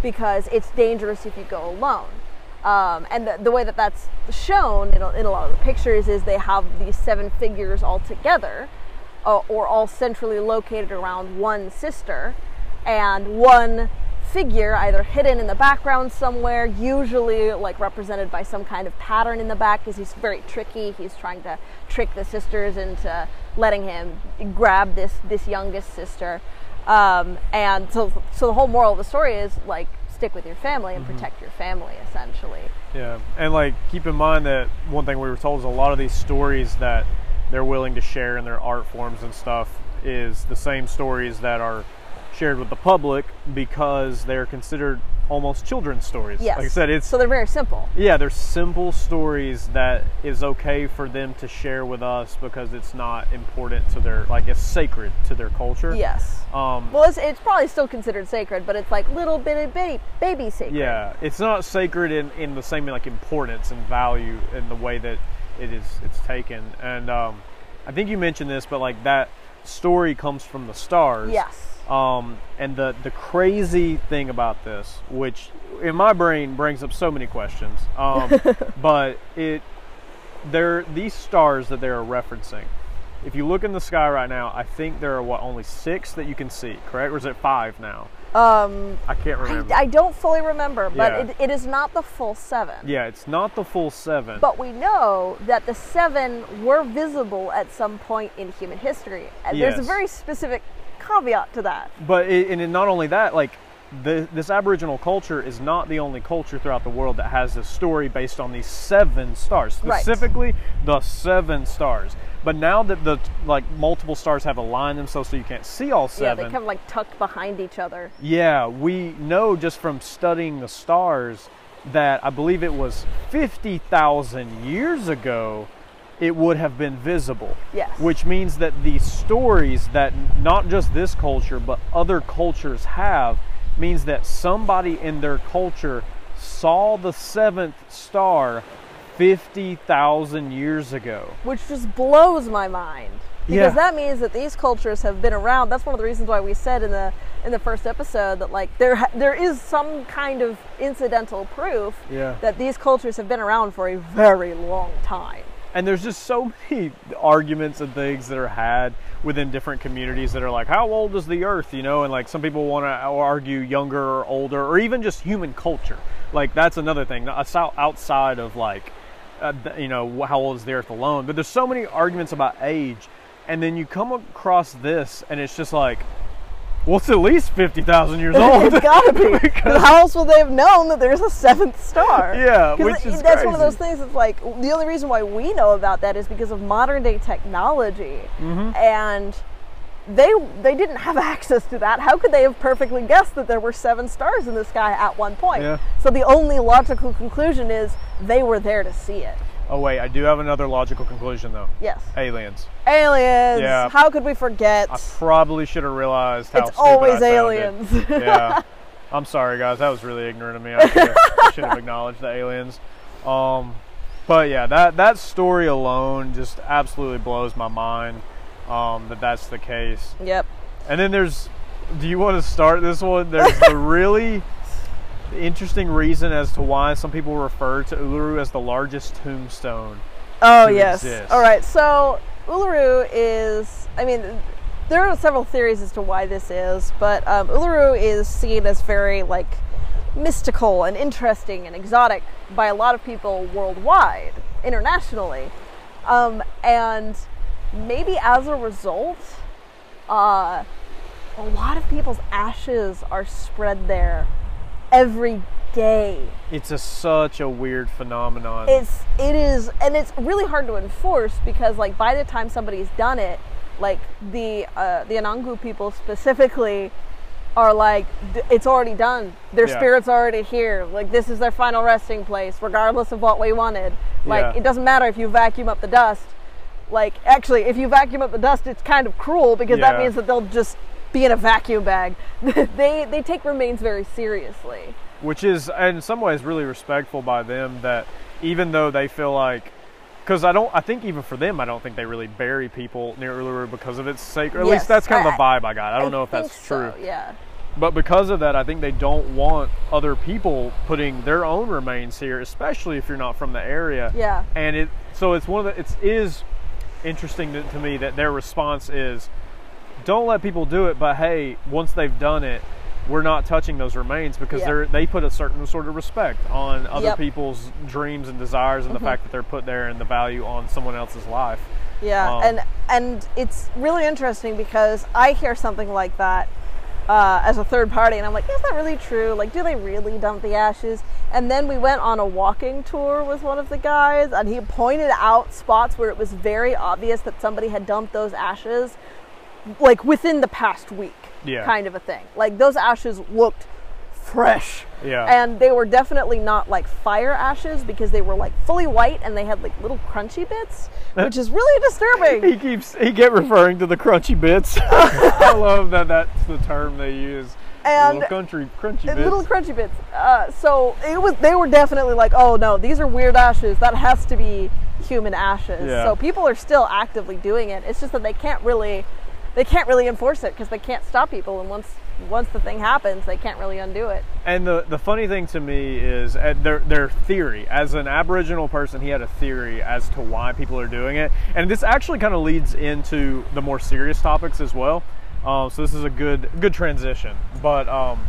[SPEAKER 2] because it's dangerous if you go alone. Um, and the, the way that that's shown in a, in a lot of the pictures is they have these seven figures all together, uh, or all centrally located around one sister, and one figure either hidden in the background somewhere, usually like represented by some kind of pattern in the back, because he's very tricky. He's trying to trick the sisters into letting him grab this this youngest sister. Um, and so, so the whole moral of the story is like stick with your family and protect your family, essentially.
[SPEAKER 1] Yeah, and like keep in mind that one thing we were told is a lot of these stories that they're willing to share in their art forms and stuff is the same stories that are shared with the public because they're considered almost children's stories.
[SPEAKER 2] Yes.
[SPEAKER 1] Like I said, it's
[SPEAKER 2] So they're very simple.
[SPEAKER 1] yeah, they're simple stories that is okay for them to share with us because it's not important to their like it's sacred to their culture.
[SPEAKER 2] Yes.
[SPEAKER 1] Um,
[SPEAKER 2] Well, it's, it's probably still considered sacred, but it's like little bitty baby, baby sacred.
[SPEAKER 1] Yeah, it's not sacred in, in the same like importance and value in the way that it is it's taken. And um, I think you mentioned this, but like that story comes from the stars.
[SPEAKER 2] Yes.
[SPEAKER 1] Um, and the the crazy thing about this, which in my brain brings up so many questions, um, but it they're these stars that they're referencing. If you look in the sky right now, I think there are what only six that you can see. Correct, or is it five now?
[SPEAKER 2] Um,
[SPEAKER 1] I can't remember.
[SPEAKER 2] I don't fully remember, but
[SPEAKER 1] Yeah.
[SPEAKER 2] it, it is not the full seven.
[SPEAKER 1] Yeah, it's not the full seven.
[SPEAKER 2] But we know that the seven were visible at some point in human history. And there's a very specific caveat to that.
[SPEAKER 1] but it, and it, not only that, like the, this Aboriginal culture is not the only culture throughout the world that has a story based on these seven stars,
[SPEAKER 2] Right.
[SPEAKER 1] specifically the seven stars. But now that the like multiple stars have aligned themselves so you can't see all seven, Yeah,
[SPEAKER 2] they kind of like tucked behind each other.
[SPEAKER 1] Yeah, we know just from studying the stars that I believe it was 50,000 years ago it would have been visible.
[SPEAKER 2] Yes.
[SPEAKER 1] Which means that the stories that not just this culture but other cultures have means that somebody in their culture saw the seventh star 50,000 years ago.
[SPEAKER 2] which just blows my mind because
[SPEAKER 1] Yeah.
[SPEAKER 2] that means that these cultures have been around that's one of the reasons why we said in the in the first episode that like there there is some kind of incidental proof
[SPEAKER 1] Yeah.
[SPEAKER 2] that these cultures have been around for a very long time
[SPEAKER 1] And there's just so many arguments and things that are had within different communities that are like, how old is the earth? You know, and like some people want to argue younger or older, or even just human culture. Like that's another thing. Outside of like, uh, you know, how old is the earth alone. But there's so many arguments about age. And then you come across this and it's just like, well, it's at least 50,000 years old.
[SPEAKER 2] it's gotta be. How else would they have known that there's a seventh star?
[SPEAKER 1] Yeah, which
[SPEAKER 2] it-
[SPEAKER 1] is
[SPEAKER 2] that's one of those things that's like the only reason why we know about that is because of modern day technology.
[SPEAKER 1] Mm-hmm.
[SPEAKER 2] and they they didn't have access to that. How could they have perfectly guessed that there were seven stars in the sky at one point?
[SPEAKER 1] Yeah.
[SPEAKER 2] so the only logical conclusion is they were there to see it
[SPEAKER 1] oh, wait, I do have another logical conclusion though
[SPEAKER 2] yes
[SPEAKER 1] aliens.
[SPEAKER 2] aliens
[SPEAKER 1] Yeah.
[SPEAKER 2] how could we forget
[SPEAKER 1] I probably should have realized how
[SPEAKER 2] it's
[SPEAKER 1] stupid
[SPEAKER 2] always
[SPEAKER 1] I
[SPEAKER 2] aliens
[SPEAKER 1] yeah. I'm sorry, guys. That was really ignorant of me. I should have, I should have acknowledged the aliens. Um, but yeah, that that story alone just absolutely blows my mind. Um, that that's the case.
[SPEAKER 2] yep
[SPEAKER 1] And then there's. Do you want to start this one? There's the really interesting reason as to why some people refer to Uluru as the largest tombstone.
[SPEAKER 2] Oh
[SPEAKER 1] to
[SPEAKER 2] yes.
[SPEAKER 1] exist.
[SPEAKER 2] All right. So Uluru is. I mean, there are several theories as to why this is, but um, Uluru is seen as very like mystical and interesting and exotic by a lot of people worldwide, internationally, um, and maybe as a result, uh, a lot of people's ashes are spread there every day.
[SPEAKER 1] It's a, such a weird phenomenon.
[SPEAKER 2] it's it is and it's really hard to enforce because like by the time somebody's done it like the uh, the Anangu people specifically are like it's already done their
[SPEAKER 1] Yeah.
[SPEAKER 2] spirit's already here like this is their final resting place regardless of what we wanted like
[SPEAKER 1] Yeah.
[SPEAKER 2] it doesn't matter if you vacuum up the dust like actually if you vacuum up the dust it's kind of cruel because that means that they'll just be in a vacuum bag. They they take remains very seriously.
[SPEAKER 1] Which is in some ways really respectful by them that even though they feel like because I don't I think even for them I don't think they really bury people near Uluru because of its sacred at
[SPEAKER 2] Yes,
[SPEAKER 1] least that's kind of the vibe I got. I don't know if that's
[SPEAKER 2] so,
[SPEAKER 1] true.
[SPEAKER 2] yeah.
[SPEAKER 1] But because of that, I think they don't want other people putting their own remains here, especially if you're not from the area.
[SPEAKER 2] Yeah.
[SPEAKER 1] And it so it's one of the it is interesting to, to me that their response is don't let people do it, but hey, once they've done it, we're not touching those remains because
[SPEAKER 2] Yeah.
[SPEAKER 1] they're they put a certain sort of respect on other
[SPEAKER 2] Yep. Mm-hmm.
[SPEAKER 1] people's dreams and desires and the fact that they're put there and the value on someone else's life.
[SPEAKER 2] Yeah,
[SPEAKER 1] Um,
[SPEAKER 2] and and it's really interesting because I hear something like that uh, as a third party, and I'm like, is that really true? Like, do they really dump the ashes? And then we went on a walking tour with one of the guys, and he pointed out spots where it was very obvious that somebody had dumped those ashes, like within the past week,
[SPEAKER 1] Yeah.
[SPEAKER 2] kind of a thing. Like those ashes looked fresh.
[SPEAKER 1] Yeah.
[SPEAKER 2] And they were definitely not like fire ashes because they were like fully white and they had like little crunchy bits, which is really disturbing.
[SPEAKER 1] He keeps he kept referring to the crunchy bits. I love that that's the term they use.
[SPEAKER 2] And-
[SPEAKER 1] little country crunchy bits.
[SPEAKER 2] little crunchy bits. Uh, so it was. They were definitely like, "Oh no, these are weird ashes. That has to be human ashes."
[SPEAKER 1] Yeah.
[SPEAKER 2] So people are still actively doing it. It's just that they can't really, they can't really enforce it because they can't stop people. And once once the thing happens, they can't really undo it.
[SPEAKER 1] And the the funny thing to me is uh, their their theory. As an Aboriginal person, he had a theory as to why people are doing it, and this actually kind of leads into the more serious topics as well. Um, so this is a good good transition. But um,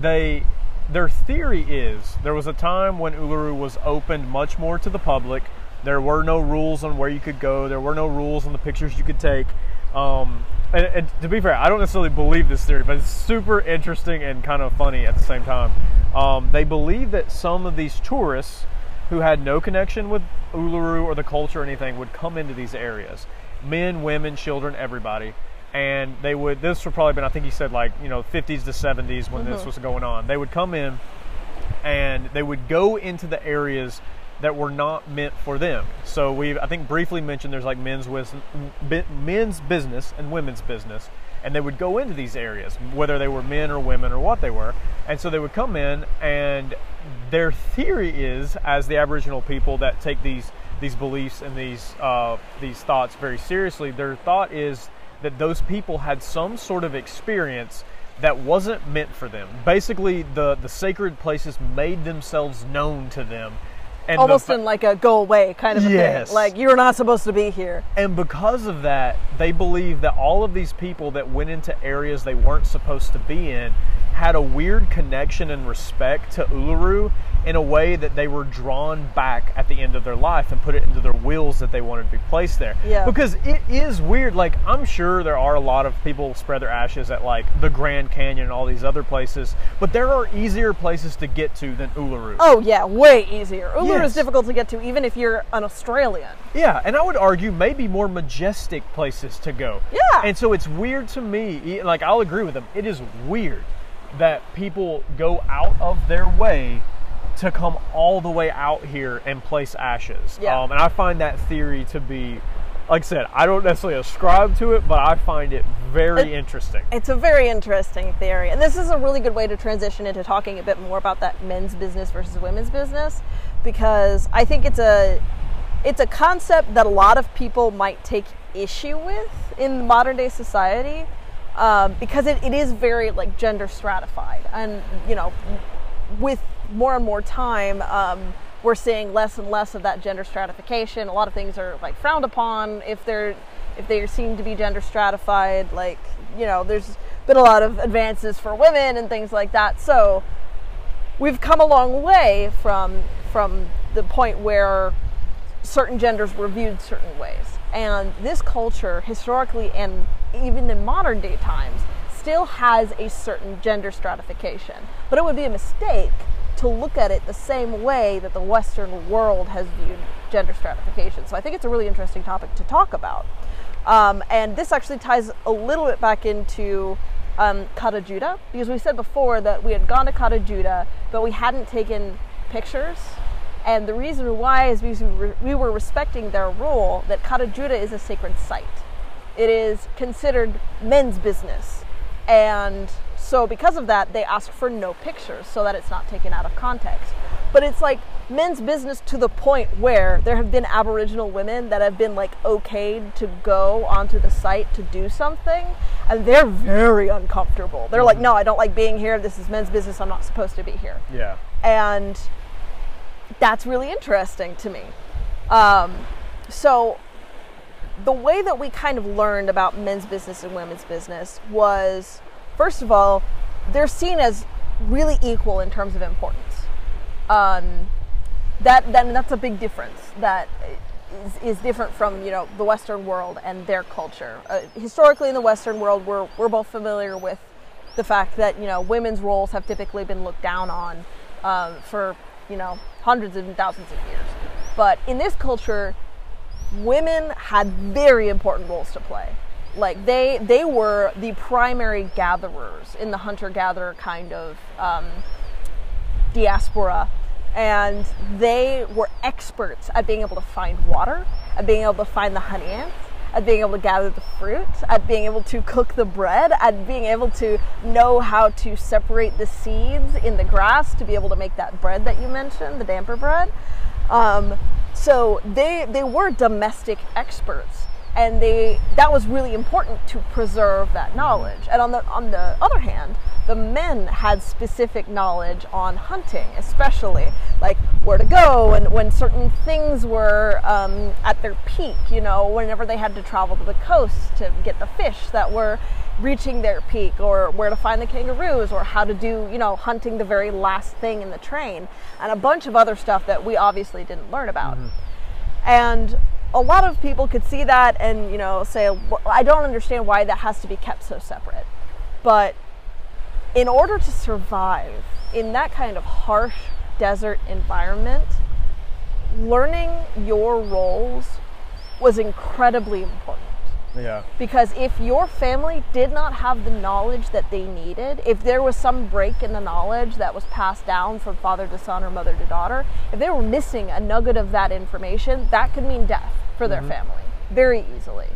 [SPEAKER 1] they their theory is there was a time when Uluru was opened much more to the public. There were no rules on where you could go. There were no rules on the pictures you could take. Um, and, and to be fair, I don't necessarily believe this theory, but it's super interesting and kind of funny at the same time. Um, they believe that some of these tourists who had no connection with Uluru or the culture or anything would come into these areas men, women, children, everybody. And they would, this would probably been, I think he said like, you know, 50s to 70s when this was going on. They would come in and they would go into the areas that were not meant for them. So we, I think, briefly mentioned there's like men's men's business and women's business, and they would go into these areas, whether they were men or women or what they were. And so they would come in, and their theory is, as the Aboriginal people that take these these beliefs and these uh, these thoughts very seriously, their thought is that those people had some sort of experience that wasn't meant for them. Basically, the the sacred places made themselves known to them, and
[SPEAKER 2] Almost in like a go away kind of a
[SPEAKER 1] Yes.
[SPEAKER 2] thing. Like you're not supposed to be here.
[SPEAKER 1] and because of that, they believe that all of these people that went into areas they weren't supposed to be in had a weird connection and respect to Uluru in a way that they were drawn back at the end of their life and put it into their wills that they wanted to be placed there.
[SPEAKER 2] Yeah.
[SPEAKER 1] Because it is weird. Like, I'm sure there are a lot of people spread their ashes at like the Grand Canyon and all these other places, but there are easier places to get to than Uluru.
[SPEAKER 2] Oh yeah, way easier. Uluru
[SPEAKER 1] Yes.
[SPEAKER 2] is difficult to get to even if you're an Australian.
[SPEAKER 1] Yeah, and I would argue maybe more majestic places to go.
[SPEAKER 2] Yeah.
[SPEAKER 1] And so it's weird to me, like I'll agree with them, it is weird that people go out of their way to come all the way out here and place ashes.
[SPEAKER 2] Yeah.
[SPEAKER 1] Um, and I find that theory to be, like I said, I don't necessarily ascribe to it, but I find it very
[SPEAKER 2] It-
[SPEAKER 1] interesting.
[SPEAKER 2] It's a very interesting theory, and this is a really good way to transition into talking a bit more about that men's business versus women's business, because I think it's a it's a concept that a lot of people might take issue with in modern day society, um, because it, it is very like gender stratified, and you know, with more and more time. Um, we're seeing less and less of that gender stratification. A lot of things are like frowned upon if they're if they seem to be gender stratified. Like you know, there's been a lot of advances for women and things like that. So we've come a long way from from the point where certain genders were viewed certain ways. And this culture, historically and even in modern day times, still has a certain gender stratification. But it would be a mistake to look at it the same way that the Western world has viewed gender stratification. So I think it's a really interesting topic to talk about. Um, and this actually ties a little bit back into um, Kata Tjuta, because we said before that we had gone to Kata Tjuta, but we hadn't taken pictures. And the reason why is because we were, we were respecting their rule that Kata Tjuta is a sacred site. It is considered men's business. And so, because of that, they ask for no pictures so that it's not taken out of context. but it's like men's business to the point where there have been Aboriginal women that have been like okayed to go onto the site to do something, and they're very uncomfortable. They're like, no, I don't like being here. This is men's business. I'm not supposed to be here.
[SPEAKER 1] Yeah.
[SPEAKER 2] And that's really interesting to me. Um, so, the way that we kind of learned about men's business and women's business was first of all, they're seen as really equal in terms of importance. Um, that then that's a big difference. That is, is different from you know the Western world and their culture. Uh, historically, in the Western world, we're we're both familiar with the fact that you know women's roles have typically been looked down on um, for you know hundreds and thousands of years. But in this culture, women had very important roles to play. Like they they were the primary gatherers in the hunter gatherer kind of um, diaspora, and they were experts at being able to find water, at being able to find the honey ants, at being able to gather the fruit, at being able to cook the bread, at being able to know how to separate the seeds in the grass to be able to make that bread that you mentioned, the damper bread. Um, so they they were domestic experts and they that was really important to preserve that knowledge. And on the on the other hand, the men had specific knowledge on hunting, especially like where to go and when certain things were um, at their peak. You know, whenever they had to travel to the coast to get the fish that were reaching their peak, or where to find the kangaroos, or how to do you know hunting the very last thing in the train, and a bunch of other stuff that we obviously didn't learn about. Mm-hmm. And a lot of people could see that and you know say i don't understand why that has to be kept so separate but in order to survive in that kind of harsh desert environment learning your roles was incredibly important
[SPEAKER 1] yeah.
[SPEAKER 2] Because if your family did not have the knowledge that they needed, if there was some break in the knowledge that was passed down from father to son or mother to daughter, if they were missing a nugget of that information, that could mean death for their mm-hmm. family very easily.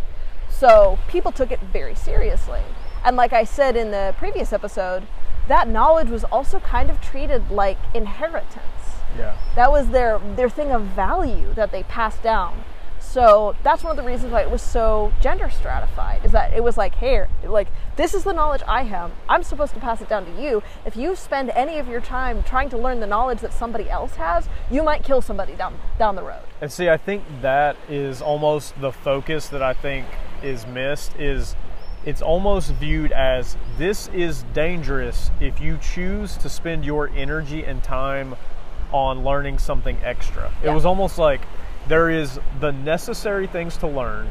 [SPEAKER 2] So people took it very seriously. And like I said in the previous episode, that knowledge was also kind of treated like inheritance.
[SPEAKER 1] Yeah.
[SPEAKER 2] That was their their thing of value that they passed down. So that's one of the reasons why it was so gender stratified. Is that it was like, hey, like this is the knowledge I have. I'm supposed to pass it down to you. If you spend any of your time trying to learn the knowledge that somebody else has, you might kill somebody down down the road.
[SPEAKER 1] And see, I think that is almost the focus that I think is missed. Is it's almost viewed as this is dangerous if you choose to spend your energy and time on learning something extra. Yeah. It was almost like there is the necessary things to learn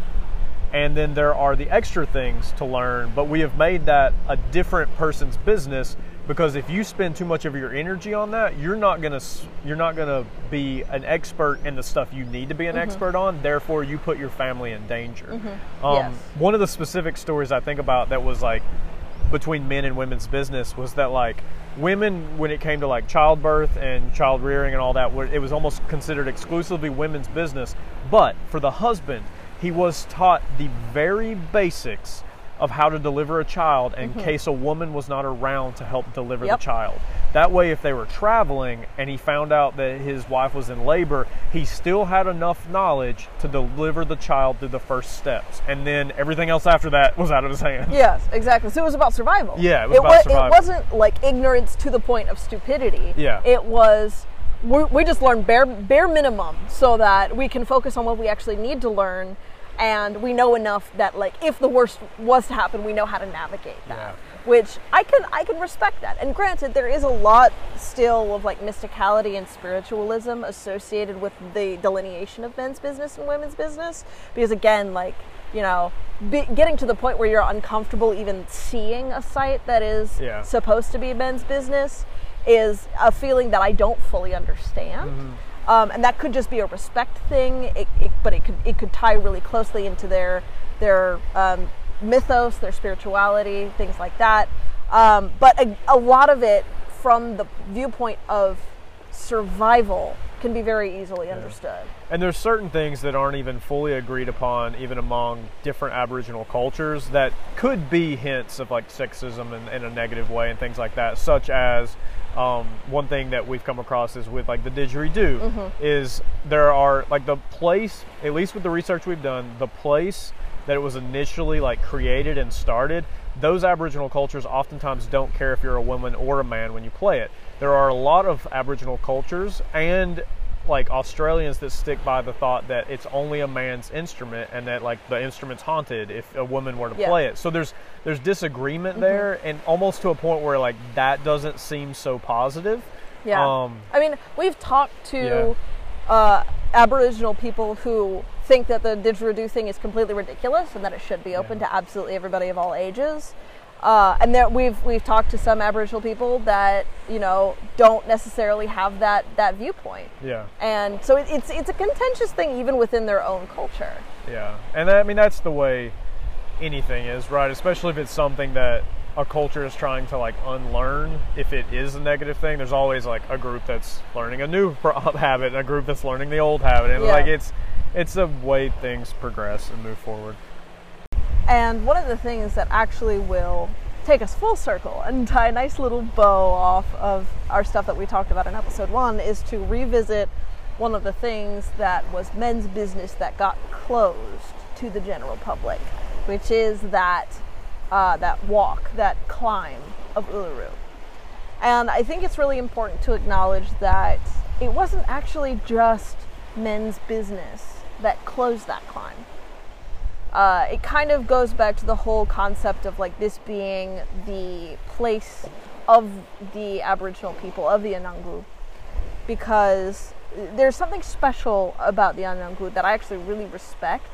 [SPEAKER 1] and then there are the extra things to learn but we have made that a different person's business because if you spend too much of your energy on that you're not going to you're not going to be an expert in the stuff you need to be an mm-hmm. expert on therefore you put your family in danger
[SPEAKER 2] mm-hmm. um, yes.
[SPEAKER 1] one of the specific stories i think about that was like between men and women's business was that like women when it came to like childbirth and child rearing and all that it was almost considered exclusively women's business. But for the husband he was taught the very basics of how to deliver a child in mm-hmm. case a woman was not around to help deliver yep. the child. That way, if they were traveling and he found out that his wife was in labor, he still had enough knowledge to deliver the child through the first steps. And then everything else after that was out of his hands.
[SPEAKER 2] Yes, exactly. So it was about survival.
[SPEAKER 1] Yeah, it was it about was, survival.
[SPEAKER 2] It wasn't like ignorance to the point of stupidity.
[SPEAKER 1] Yeah.
[SPEAKER 2] It was. We just learned bare bare minimum so that we can focus on what we actually need to learn and we know enough that like if the worst was to happen we know how to navigate that. Yeah. which i can i can respect that. And granted there is a lot still of like mysticality and spiritualism associated with the delineation of men's business and women's business. Because again like you know be, getting to the point where you're uncomfortable even seeing a site that is
[SPEAKER 1] yeah.
[SPEAKER 2] supposed to be men's business is a feeling that i don't fully understand. Mm-hmm um, and that could just be a respect thing, it, it, but it could it could tie really closely into their their um, mythos, their spirituality, things like that. Um, but a, a lot of it, from the viewpoint of survival, can be very easily yeah. understood.
[SPEAKER 1] And there's certain things that aren't even fully agreed upon, even among different Aboriginal cultures, that could be hints of like sexism in, in a negative way and things like that, such as um, one thing that we've come across is with like the didgeridoo
[SPEAKER 2] Mm-hmm.
[SPEAKER 1] is there are like the place at least with the research we've done the place that it was initially like created and started those aboriginal cultures oftentimes don't care if you're a woman or a man when you play it there are a lot of aboriginal cultures and like Australians that stick by the thought that it's only a man's instrument and that like the instrument's haunted if a woman were to
[SPEAKER 2] Yeah.
[SPEAKER 1] play it. So there's there's disagreement there and almost to a point where like that doesn't seem so positive.
[SPEAKER 2] Yeah.
[SPEAKER 1] Um,
[SPEAKER 2] I mean, we've talked to uh, Aboriginal people who think that the didgeridoo thing is completely ridiculous and that it should be open
[SPEAKER 1] Yeah.
[SPEAKER 2] to absolutely everybody of all ages. Uh, and that we've we've talked to some Aboriginal people that you know don't necessarily have that that viewpoint,
[SPEAKER 1] yeah.
[SPEAKER 2] and so it, it's it's a contentious thing even within their own culture.
[SPEAKER 1] Yeah. And I mean that's the way anything is, right? Especially if it's something that a culture is trying to like unlearn if it is a negative thing there's always like a group that's learning a new habit and a group that's learning the old habit and
[SPEAKER 2] Yeah.
[SPEAKER 1] like it's it's the way things progress and move forward
[SPEAKER 2] And one of the things that actually will take us full circle and tie a nice little bow off of our stuff that we talked about in episode one is to revisit one of the things that was men's business that got closed to the general public, which is that uh, that walk, that climb of Uluru. And I think it's really important to acknowledge that it wasn't actually just men's business that closed that climb uh, it kind of goes back to the whole concept of like this being the place of the Aboriginal people of the Anangu, because there's something special about the Anangu that I actually really respect,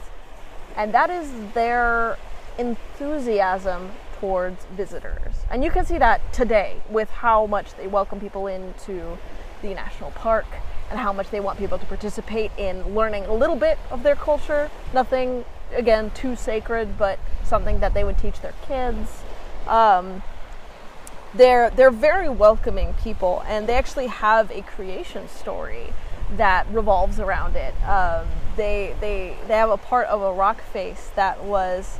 [SPEAKER 2] and that is their enthusiasm towards visitors. And you can see that today with how much they welcome people into the national park and how much they want people to participate in learning a little bit of their culture. Nothing, again, too sacred, but something that they would teach their kids. Um, they're they're very welcoming people, and they actually have a creation story that revolves around it. Um, they they they have a part of a rock face that was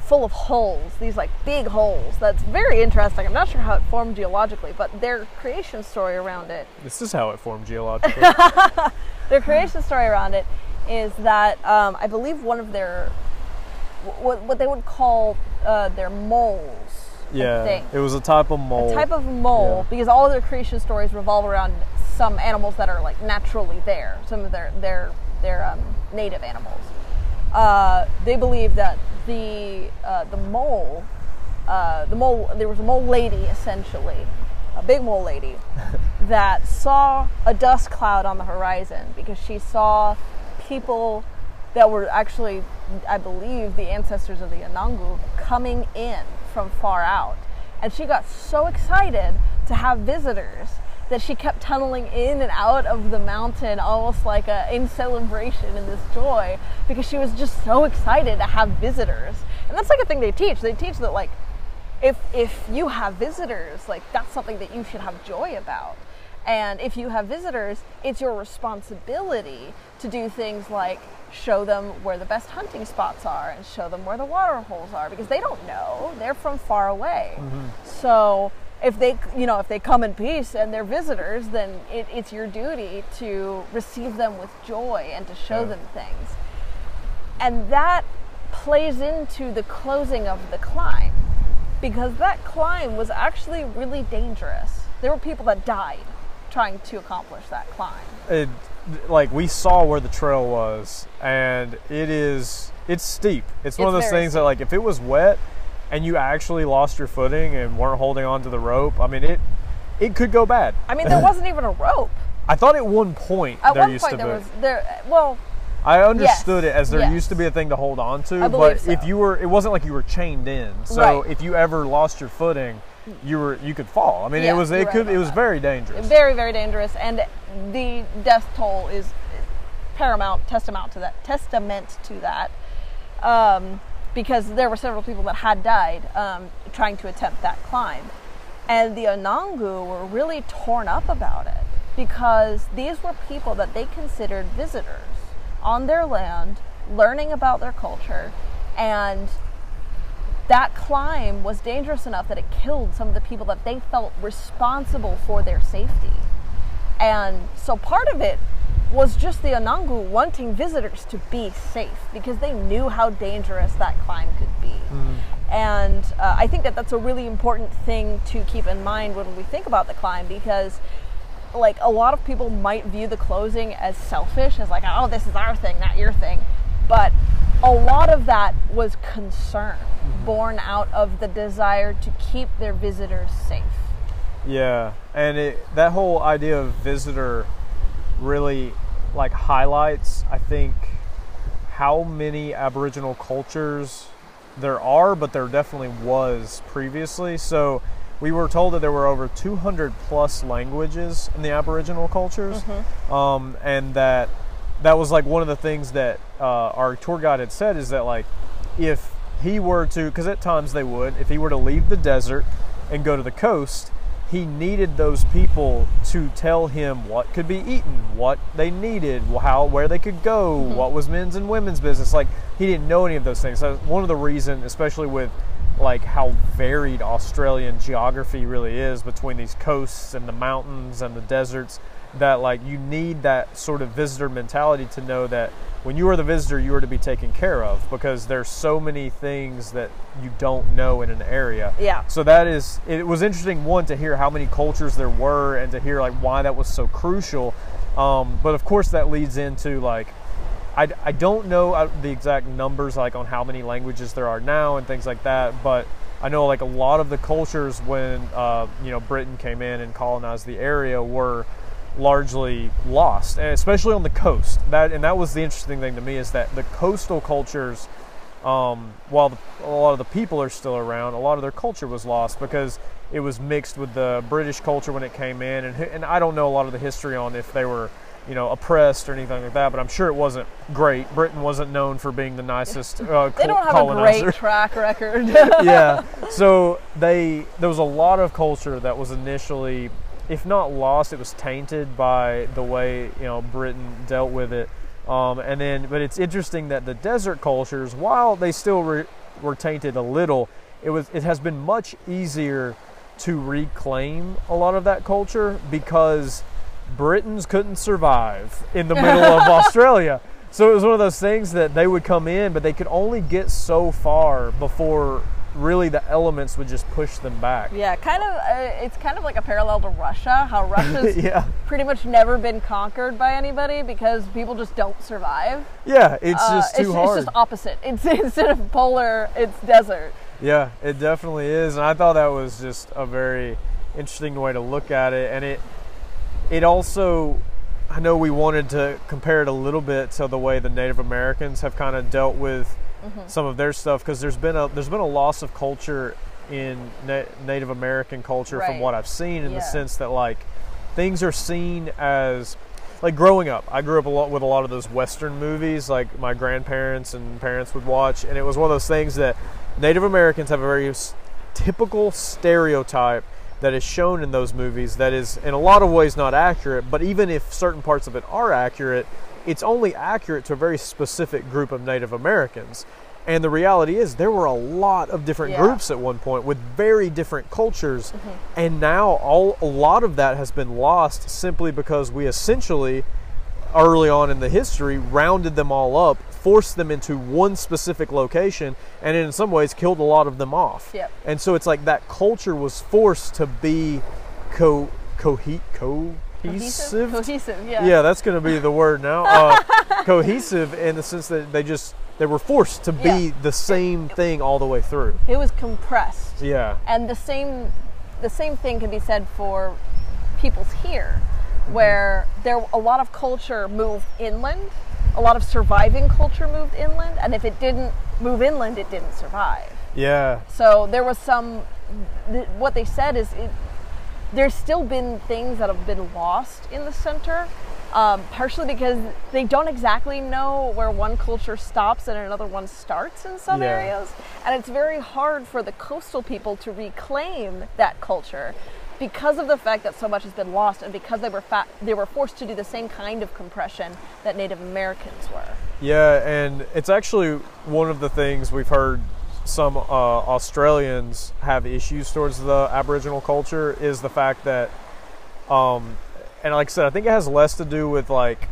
[SPEAKER 2] full of holes, these like big holes. That's very interesting. I'm not sure how it formed geologically, but their creation story around it
[SPEAKER 1] this is how it formed geologically
[SPEAKER 2] their creation story around it is that um, I believe one of their what, what they would call uh, their moles.
[SPEAKER 1] Yeah it was a type of mole
[SPEAKER 2] A type of mole
[SPEAKER 1] Yeah.
[SPEAKER 2] because all of their creation stories revolve around some animals that are like naturally there. Some of their their their um, native animals. Uh, they believe that the uh, the mole, uh, the mole, there was a mole lady essentially, a big mole lady, that saw a dust cloud on the horizon because she saw people that were actually, I believe, the ancestors of the Anangu coming in from far out. And she got so excited to have visitors that she kept tunneling in and out of the mountain almost like a, in celebration and this joy because she was just so excited to have visitors. And that's like a thing they teach. They teach that like if if you have visitors, like that's something that you should have joy about. And if you have visitors, it's your responsibility to do things like show them where the best hunting spots are and show them where the water holes are because they don't know. They're from far away. Mm-hmm. So if they you know if they come in peace and they're visitors then it, it's your duty to receive them with joy and to show
[SPEAKER 1] Yeah.
[SPEAKER 2] them things and that plays into the closing of the climb because that climb was actually really dangerous. There were people that died trying to accomplish that climb.
[SPEAKER 1] it, like we saw where the trail was and it is it's steep it's, one of those things that like if it was wet and you actually lost your footing and weren't holding on to the rope i mean it it could go bad
[SPEAKER 2] I mean, there wasn't even a rope.
[SPEAKER 1] i thought at one point
[SPEAKER 2] At
[SPEAKER 1] there
[SPEAKER 2] one
[SPEAKER 1] used
[SPEAKER 2] point,
[SPEAKER 1] to
[SPEAKER 2] there
[SPEAKER 1] be
[SPEAKER 2] was there. Well,
[SPEAKER 1] i understood it as there
[SPEAKER 2] yes.
[SPEAKER 1] used to be a thing to hold on to but
[SPEAKER 2] believe
[SPEAKER 1] if you were it wasn't like you were chained in so
[SPEAKER 2] Right.
[SPEAKER 1] if you ever lost your footing you were you could fall i mean
[SPEAKER 2] Yeah,
[SPEAKER 1] it was it could it was
[SPEAKER 2] that.
[SPEAKER 1] very dangerous
[SPEAKER 2] very very dangerous, and the death toll is paramount testament to that. Testament to that, um, because there were several people that had died um, trying to attempt that climb, and the Anangu were really torn up about it because these were people that they considered visitors on their land, learning about their culture, and that climb was dangerous enough that it killed some of the people that they felt responsible for their safety. And so part of it was just the Anangu wanting visitors to be safe because they knew how dangerous that climb could be. And uh, I think that that's a really important thing to keep in mind when we think about the climb because like a lot of people might view the closing as selfish as like oh this is our thing not your thing but a lot of that was concern born out of the desire to keep their visitors safe.
[SPEAKER 1] Yeah, and it, that whole idea of visitor really like highlights, I think, how many Aboriginal cultures there are, but there definitely was previously. So we were told that there were over 200 plus languages in the Aboriginal cultures, um, and that that was like one of the things that uh, our tour guide had said is that like if he were to, because at times they would, if he were to leave the desert and go to the coast, he needed those people to tell him what could be eaten, what they needed, how where they could go, what was men's and women's business. Like he didn't know any of those things. So one of the reason, especially with like how varied Australian geography really is between these coasts and the mountains and the deserts, that like you need that sort of visitor mentality to know that when you are the visitor, you are to be taken care of because there's so many things that you don't know in an area.
[SPEAKER 2] Yeah.
[SPEAKER 1] So that is it was interesting one to hear how many cultures there were and to hear like why that was so crucial. Um, but of course that leads into like I, I don't know uh, the exact numbers like on how many languages there are now and things like that, but I know like a lot of the cultures when uh, you know Britain came in and colonized the area were largely lost, and especially on the coast. That and that was the interesting thing to me is that the coastal cultures, um, while the, a lot of the people are still around, a lot of their culture was lost because it was mixed with the British culture when it came in, and and I don't know a lot of the history on if they were you know oppressed or anything like that, but I'm sure it wasn't great. Britain wasn't known for being the nicest uh,
[SPEAKER 2] they don't have
[SPEAKER 1] colonizer
[SPEAKER 2] a great track record
[SPEAKER 1] yeah. So they there was a lot of culture that was initially, if not lost, it was tainted by the way you know Britain dealt with it. Um, and then, but it's interesting that the desert cultures, while they still re- were tainted a little, it was it has been much easier to reclaim a lot of that culture because Britons couldn't survive in the middle of Australia. So it was one of those things that they would come in, but they could only get so far before really the elements would just push them back.
[SPEAKER 2] yeah kind of uh, it's kind of like a parallel to russia how russia's
[SPEAKER 1] Yeah.
[SPEAKER 2] pretty much never been conquered by anybody because people just don't survive
[SPEAKER 1] Yeah, it's
[SPEAKER 2] Uh,
[SPEAKER 1] just too
[SPEAKER 2] it's,
[SPEAKER 1] hard.
[SPEAKER 2] it's just opposite it's instead of polar it's desert
[SPEAKER 1] Yeah, it definitely is, and I thought that was just a very interesting way to look at it, and it it also I know we wanted to compare it a little bit to the way the Native Americans have kind of dealt with
[SPEAKER 2] Mm-hmm.
[SPEAKER 1] some of their stuff because there's been a there's been a loss of culture in Na- Native American culture from what I've seen in the sense that like things are seen as like growing up i grew up a lot with a lot of those western movies like my grandparents and parents would watch and it was one of those things that native americans have a very s- typical stereotype that is shown in those movies that is in a lot of ways not accurate but even if certain parts of it are accurate it's only accurate to a very specific group of native americans and the reality is there were a lot of different
[SPEAKER 2] Yeah.
[SPEAKER 1] groups at one point with very different cultures mm-hmm. and now all a lot of that has been lost simply because we essentially early on in the history rounded them all up forced them into one specific location and in some ways killed a lot of them off
[SPEAKER 2] Yep.
[SPEAKER 1] and so it's like that culture was forced to be co cohe- cohesive
[SPEAKER 2] cohesive yeah
[SPEAKER 1] yeah, that's going to be the word now. Uh, cohesive in the sense that they just they were forced to be
[SPEAKER 2] Yeah.
[SPEAKER 1] the same thing all the way through.
[SPEAKER 2] it was compressed
[SPEAKER 1] Yeah,
[SPEAKER 2] and the same the same thing can be said for peoples here where there a lot of culture moved inland a lot of surviving culture moved inland and if it didn't move inland it didn't survive
[SPEAKER 1] yeah,
[SPEAKER 2] so there was some th- what they said is it, there's still been things that have been lost in the center um, partially because they don't exactly know where one culture stops and another one starts in some
[SPEAKER 1] Yeah.
[SPEAKER 2] areas and it's very hard for the coastal people to reclaim that culture because of the fact that so much has been lost and because they were fa- they were forced to do the same kind of compression that Native Americans were.
[SPEAKER 1] yeah, and it's actually one of the things we've heard some uh, Australians have issues towards the Aboriginal culture is the fact that, um, and like I said, I think it has less to do with like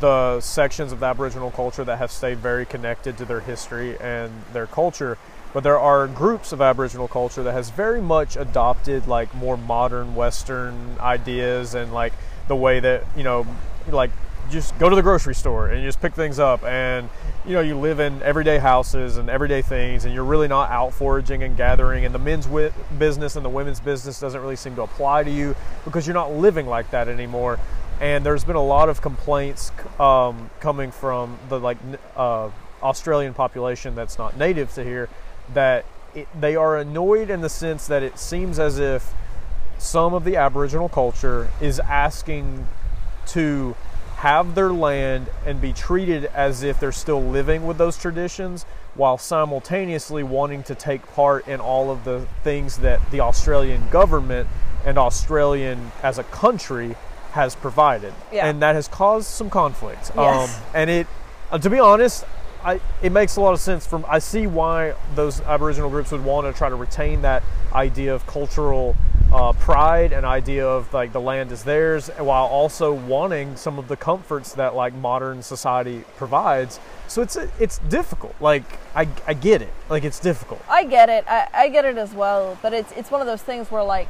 [SPEAKER 1] the sections of the Aboriginal culture that have stayed very connected to their history and their culture. But there are groups of Aboriginal culture that has very much adopted like more modern Western ideas and like the way that you know, like just go to the grocery store and you just pick things up. And you know you live in everyday houses and everyday things and you're really not out foraging and gathering. And the men's wi- business and the women's business doesn't really seem to apply to you because you're not living like that anymore. And there's been a lot of complaints um, coming from the like uh, australian population that's not native to here that it, they are annoyed in the sense that it seems as if some of the aboriginal culture is asking to have their land and be treated as if they're still living with those traditions while simultaneously wanting to take part in all of the things that the Australian government and Australian as a country has provided.
[SPEAKER 2] Yeah.
[SPEAKER 1] And that has caused some conflict.
[SPEAKER 2] Yes.
[SPEAKER 1] Um, and it, uh, to be honest, I, it makes a lot of sense from I see why those Aboriginal groups would want to try to retain that idea of cultural uh, pride and idea of like the land is theirs while also wanting some of the comforts that like modern society provides. So it's it's difficult. Like I, I get it. Like it's difficult.
[SPEAKER 2] I get it. I, I get it as well. But it's it's one of those things where like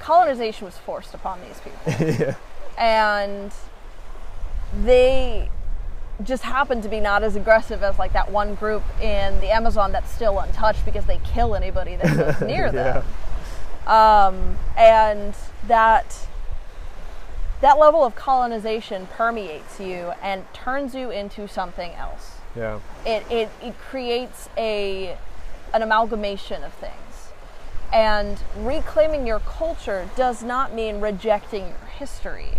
[SPEAKER 2] colonization was forced upon these people,
[SPEAKER 1] yeah.
[SPEAKER 2] And they just happen to be not as aggressive as like that one group in the Amazon that's still untouched because they kill anybody that goes near them. Um, and that that level of colonization permeates you and turns you into something else.
[SPEAKER 1] yeah.
[SPEAKER 2] It, it, it creates a an amalgamation of things. And reclaiming your culture does not mean rejecting your history.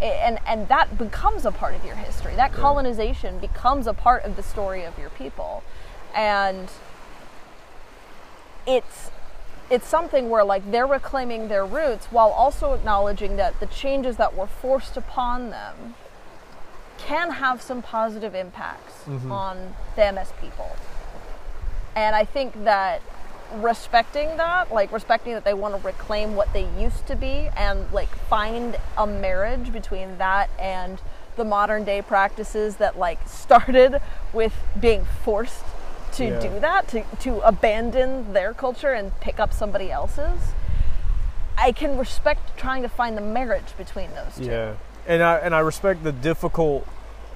[SPEAKER 2] I- and and that becomes a part of your history. That colonization becomes a part of the story of your people. And it's it's something where like they're reclaiming their roots while also acknowledging that the changes that were forced upon them can have some positive impacts mm-hmm. on them as people. And I think that respecting that, like respecting that they want to reclaim what they used to be and like find a marriage between that and the modern day practices that like started with being forced to
[SPEAKER 1] Yeah.
[SPEAKER 2] do that, to, to abandon their culture and pick up somebody else's. I can respect trying to find the marriage between those two.
[SPEAKER 1] Yeah, and I and I respect the difficult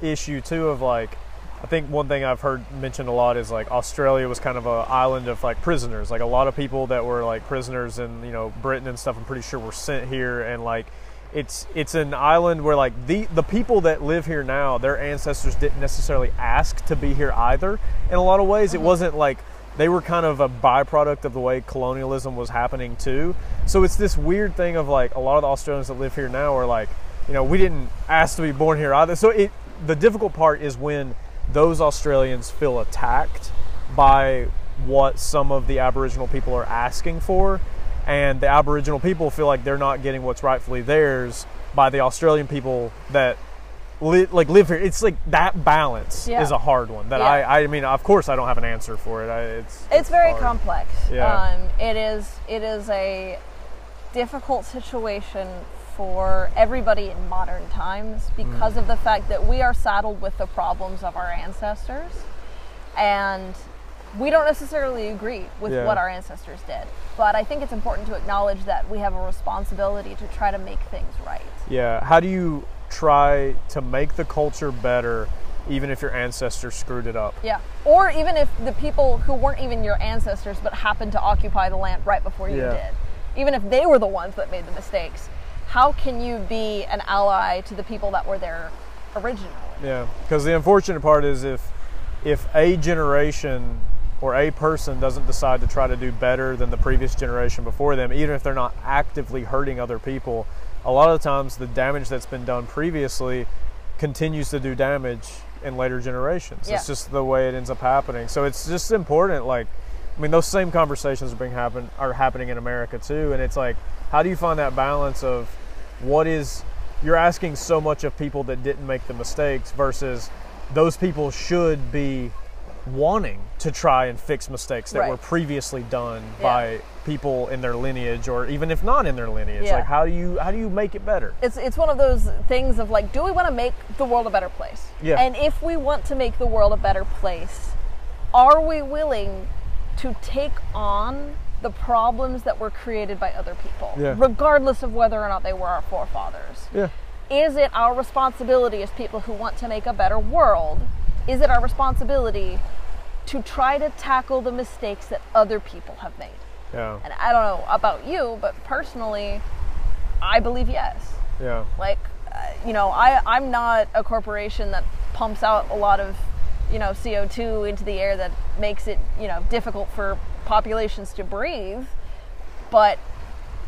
[SPEAKER 1] issue too of like. I think one thing I've heard mentioned a lot is like Australia was kind of a island of like prisoners. Like a lot of people that were like prisoners in you know Britain and stuff. I'm pretty sure were sent here, and like it's it's an island where like the the people that live here now, their ancestors didn't necessarily ask to be here either. In a lot of ways, it mm-hmm. wasn't like they were kind of a byproduct of the way colonialism was happening too. So it's this weird thing of like a lot of the Australians that live here now are like, you know, we didn't ask to be born here either. So it the difficult part is when those Australians feel attacked by what some of the Aboriginal people are asking for, and the Aboriginal people feel like they're not getting what's rightfully theirs by the Australian people that li- like live here. It's like that balance
[SPEAKER 2] Yeah.
[SPEAKER 1] is a hard one. That
[SPEAKER 2] Yeah.
[SPEAKER 1] I, I mean, of course, I don't have an answer for it. I, it's
[SPEAKER 2] It's very
[SPEAKER 1] hard.
[SPEAKER 2] complex.
[SPEAKER 1] Yeah.
[SPEAKER 2] Um, it is. It is a difficult situation for everybody in modern times because
[SPEAKER 1] Mm.
[SPEAKER 2] of the fact that we are saddled with the problems of our ancestors, and we don't necessarily agree with
[SPEAKER 1] Yeah.
[SPEAKER 2] what our ancestors did. But I think it's important to acknowledge that we have a responsibility to try to make things right.
[SPEAKER 1] Yeah. How do you try to make the culture better, even if your ancestors screwed it up?
[SPEAKER 2] Yeah. Or even if the people who weren't even your ancestors but happened to occupy the land right before you
[SPEAKER 1] Yeah.
[SPEAKER 2] did, even if they were the ones that made the mistakes, how can you be an ally to the people that were there originally?
[SPEAKER 1] Yeah, because the unfortunate part is if if a generation or a person doesn't decide to try to do better than the previous generation before them, even if they're not actively hurting other people, a lot of times the damage that's been done previously continues to do damage in later generations.
[SPEAKER 2] Yeah.
[SPEAKER 1] It's just the way it ends up happening. So it's just important. Like, I mean, those same conversations are being happen are happening in America too, and it's like, how do you find that balance of what is you're asking so much of people that didn't make the mistakes versus those people should be wanting to try and fix mistakes that
[SPEAKER 2] Right.
[SPEAKER 1] were previously done
[SPEAKER 2] Yeah.
[SPEAKER 1] by people in their lineage or even if not in their lineage
[SPEAKER 2] Yeah.
[SPEAKER 1] like how do you how do you make it better
[SPEAKER 2] it's it's one of those things of like do we want to make the world a better place
[SPEAKER 1] Yeah.
[SPEAKER 2] and if we want to make the world a better place are we willing to take on the problems that were created by other people
[SPEAKER 1] Yeah.
[SPEAKER 2] regardless of whether or not they were our forefathers
[SPEAKER 1] yeah
[SPEAKER 2] is it our responsibility as people who want to make a better world is it our responsibility to try to tackle the mistakes that other people have made?
[SPEAKER 1] Yeah.
[SPEAKER 2] And i don't know about you but personally i believe yes.
[SPEAKER 1] Yeah.
[SPEAKER 2] Like uh, you know I, i'm not a corporation that pumps out a lot of you know co2 into the air that makes it you know difficult for populations to breathe. But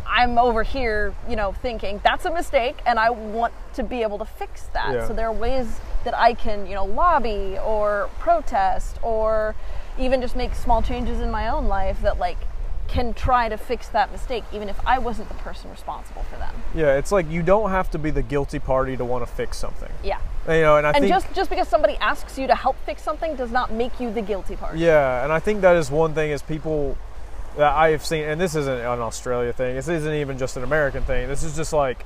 [SPEAKER 2] i'm over here you know thinking that's a mistake and i want to be able to fix that.
[SPEAKER 1] Yeah.
[SPEAKER 2] so there are ways that i can you know lobby or protest or even just make small changes in my own life that like can try to fix that mistake even if i wasn't the person responsible for them
[SPEAKER 1] yeah it's like you don't have to be the guilty party to want to fix something
[SPEAKER 2] yeah
[SPEAKER 1] you know and i
[SPEAKER 2] and
[SPEAKER 1] think
[SPEAKER 2] just just because somebody asks you to help fix something does not make you the guilty party.
[SPEAKER 1] Yeah, and I think that is one thing is people that I have seen, and this isn't an Australia thing. This isn't even just an American thing. This is just like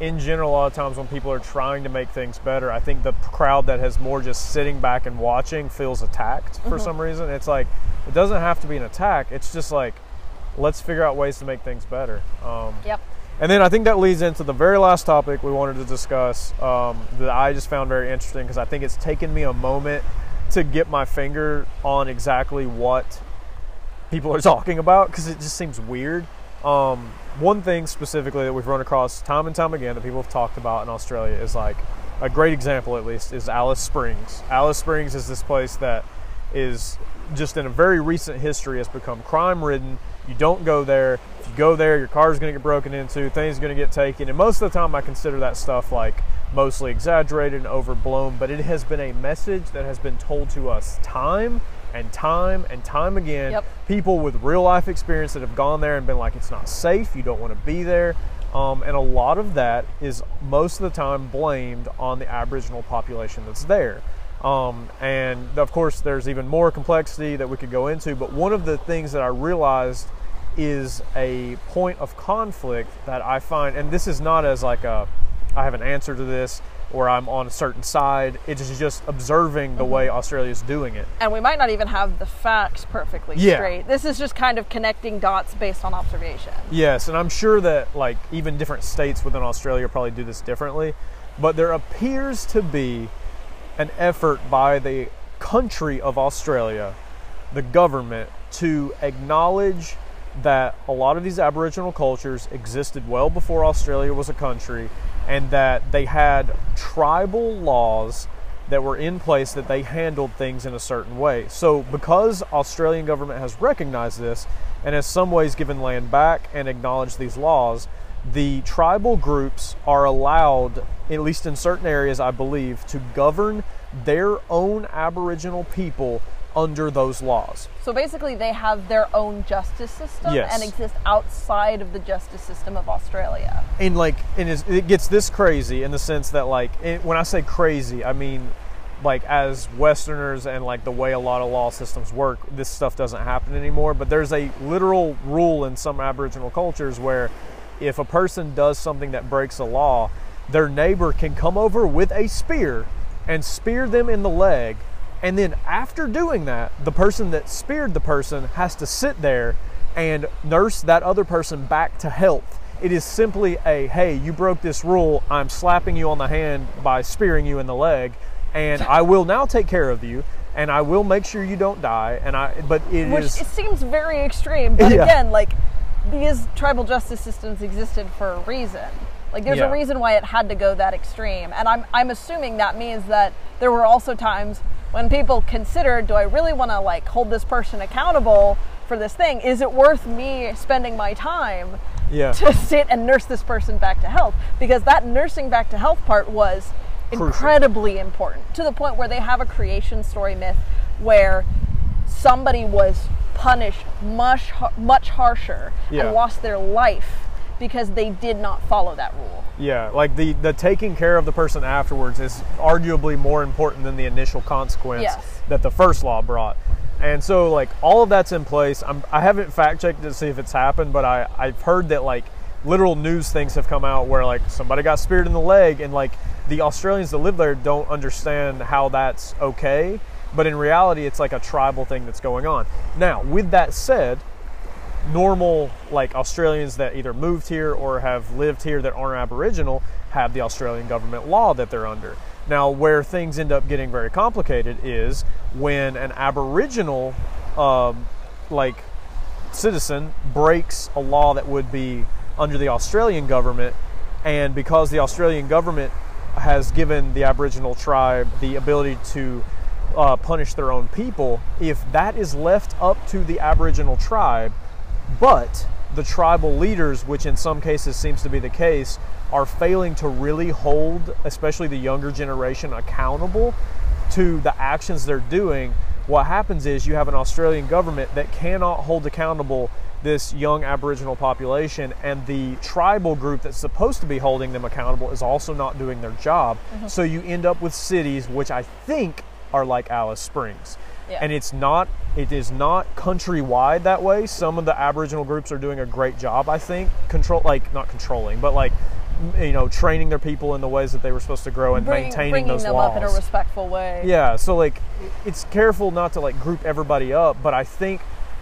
[SPEAKER 1] in general. A lot of times when people are trying to make things better, I think the crowd that has more just sitting back and watching feels attacked for some reason. It's like it doesn't have to be an attack. It's just like let's figure out ways to make things better. Um,
[SPEAKER 2] Yep.
[SPEAKER 1] and then I think that leads into the very last topic we wanted to discuss um, that I just found very interesting because I think it's taken me a moment to get my finger on exactly what people are talking about because it just seems weird. Um, one thing specifically that we've run across time and time again that people have talked about in Australia is like a great example, at least, is Alice Springs. Alice Springs is this place that is just in a very recent history has become crime ridden. You don't go there. If you go there, your car's going to get broken into, things are going to get taken. And most of the time, I consider that stuff like mostly exaggerated and overblown, but it has been a message that has been told to us time and time and time again.
[SPEAKER 2] Yep.
[SPEAKER 1] People with real life experience that have gone there and been like, it's not safe, you don't want to be there. Um, and a lot of that is most of the time blamed on the Aboriginal population that's there. Um, and of course, there's even more complexity that we could go into. But one of the things that I realized is a point of conflict that I find, and this is not as like a, I have an answer to this or I'm on a certain side. It is just observing the way mm-hmm. Australia is doing it.
[SPEAKER 2] And we might not even have the facts perfectly
[SPEAKER 1] Yeah.
[SPEAKER 2] straight. This is just kind of connecting dots based on observation.
[SPEAKER 1] Yes, and I'm sure that like even different states within Australia probably do this differently, but there appears to be an effort by the country of Australia, the government, to acknowledge that a lot of these Aboriginal cultures existed well before Australia was a country, and that they had tribal laws that were in place that they handled things in a certain way. So because Australian government has recognized this and has some ways given land back and acknowledged these laws, the tribal groups are allowed, at least in certain areas, I believe, to govern their own Aboriginal people under those laws.
[SPEAKER 2] So basically, they have their own justice system
[SPEAKER 1] Yes.
[SPEAKER 2] and exist outside of the justice system of Australia.
[SPEAKER 1] and like and it gets this crazy in the sense that like it, when i say crazy i mean like as westerners and like the way a lot of law systems work this stuff doesn't happen anymore but there's a literal rule in some aboriginal cultures where if a person does something that breaks a law their neighbor can come over with a spear and spear them in the leg and then after doing that the person that speared the person has to sit there and nurse that other person back to health it is simply a hey, you broke this rule. I'm slapping you on the hand by spearing you in the leg, and I will now take care of you, and I will make sure you don't die. And I, but it
[SPEAKER 2] Which
[SPEAKER 1] is
[SPEAKER 2] it seems very extreme, but
[SPEAKER 1] Yeah.
[SPEAKER 2] again, like these tribal justice systems existed for a reason. Like there's
[SPEAKER 1] Yeah.
[SPEAKER 2] a reason why it had to go that extreme, and I'm I'm assuming that means that there were also times when people considered, do I really want to like hold this person accountable for this thing? Is it worth me spending my time
[SPEAKER 1] yeah,
[SPEAKER 2] to sit and nurse this person back to health? Because that nursing back to health part was
[SPEAKER 1] Crucial.
[SPEAKER 2] incredibly important to the point where they have a creation story myth where somebody was punished much much harsher
[SPEAKER 1] Yeah.
[SPEAKER 2] and lost their life because they did not follow that rule.
[SPEAKER 1] Yeah, like the the taking care of the person afterwards is arguably more important than the initial consequence
[SPEAKER 2] Yes.
[SPEAKER 1] that the first law brought. And so like all of that's in place. I'm, I haven't fact checked to see if it's happened, but I I've heard that like literal news things have come out where like somebody got speared in the leg and like the Australians that live there don't understand how that's okay, but in reality it's like a tribal thing that's going on. Now, with that said, normal like Australians that either moved here or have lived here that aren't Aboriginal have the Australian government law that they're under. Now, where things end up getting very complicated is when an Aboriginal, um, like citizen, breaks a law that would be under the Australian government, and because the Australian government has given the Aboriginal tribe the ability to uh, punish their own people, if that is left up to the Aboriginal tribe, but the tribal leaders, which in some cases seems to be the case, are failing to really hold, especially the younger generation, accountable to the actions they're doing. What happens is you have an Australian government that cannot hold accountable this young Aboriginal population, and the tribal group that's supposed to be holding them accountable is also not doing their job. Mm-hmm. So you end up with cities which I think are like Alice Springs.
[SPEAKER 2] Yeah.
[SPEAKER 1] And it's not it is not countrywide that way. Some of the Aboriginal groups are doing a great job, I think, control like not controlling, but like you know, training their people in the ways that they were supposed to grow and
[SPEAKER 2] Bring-
[SPEAKER 1] maintaining
[SPEAKER 2] bringing
[SPEAKER 1] those
[SPEAKER 2] them
[SPEAKER 1] laws.
[SPEAKER 2] up in a respectful way.
[SPEAKER 1] Yeah, so like it's careful not to like group everybody up, but I think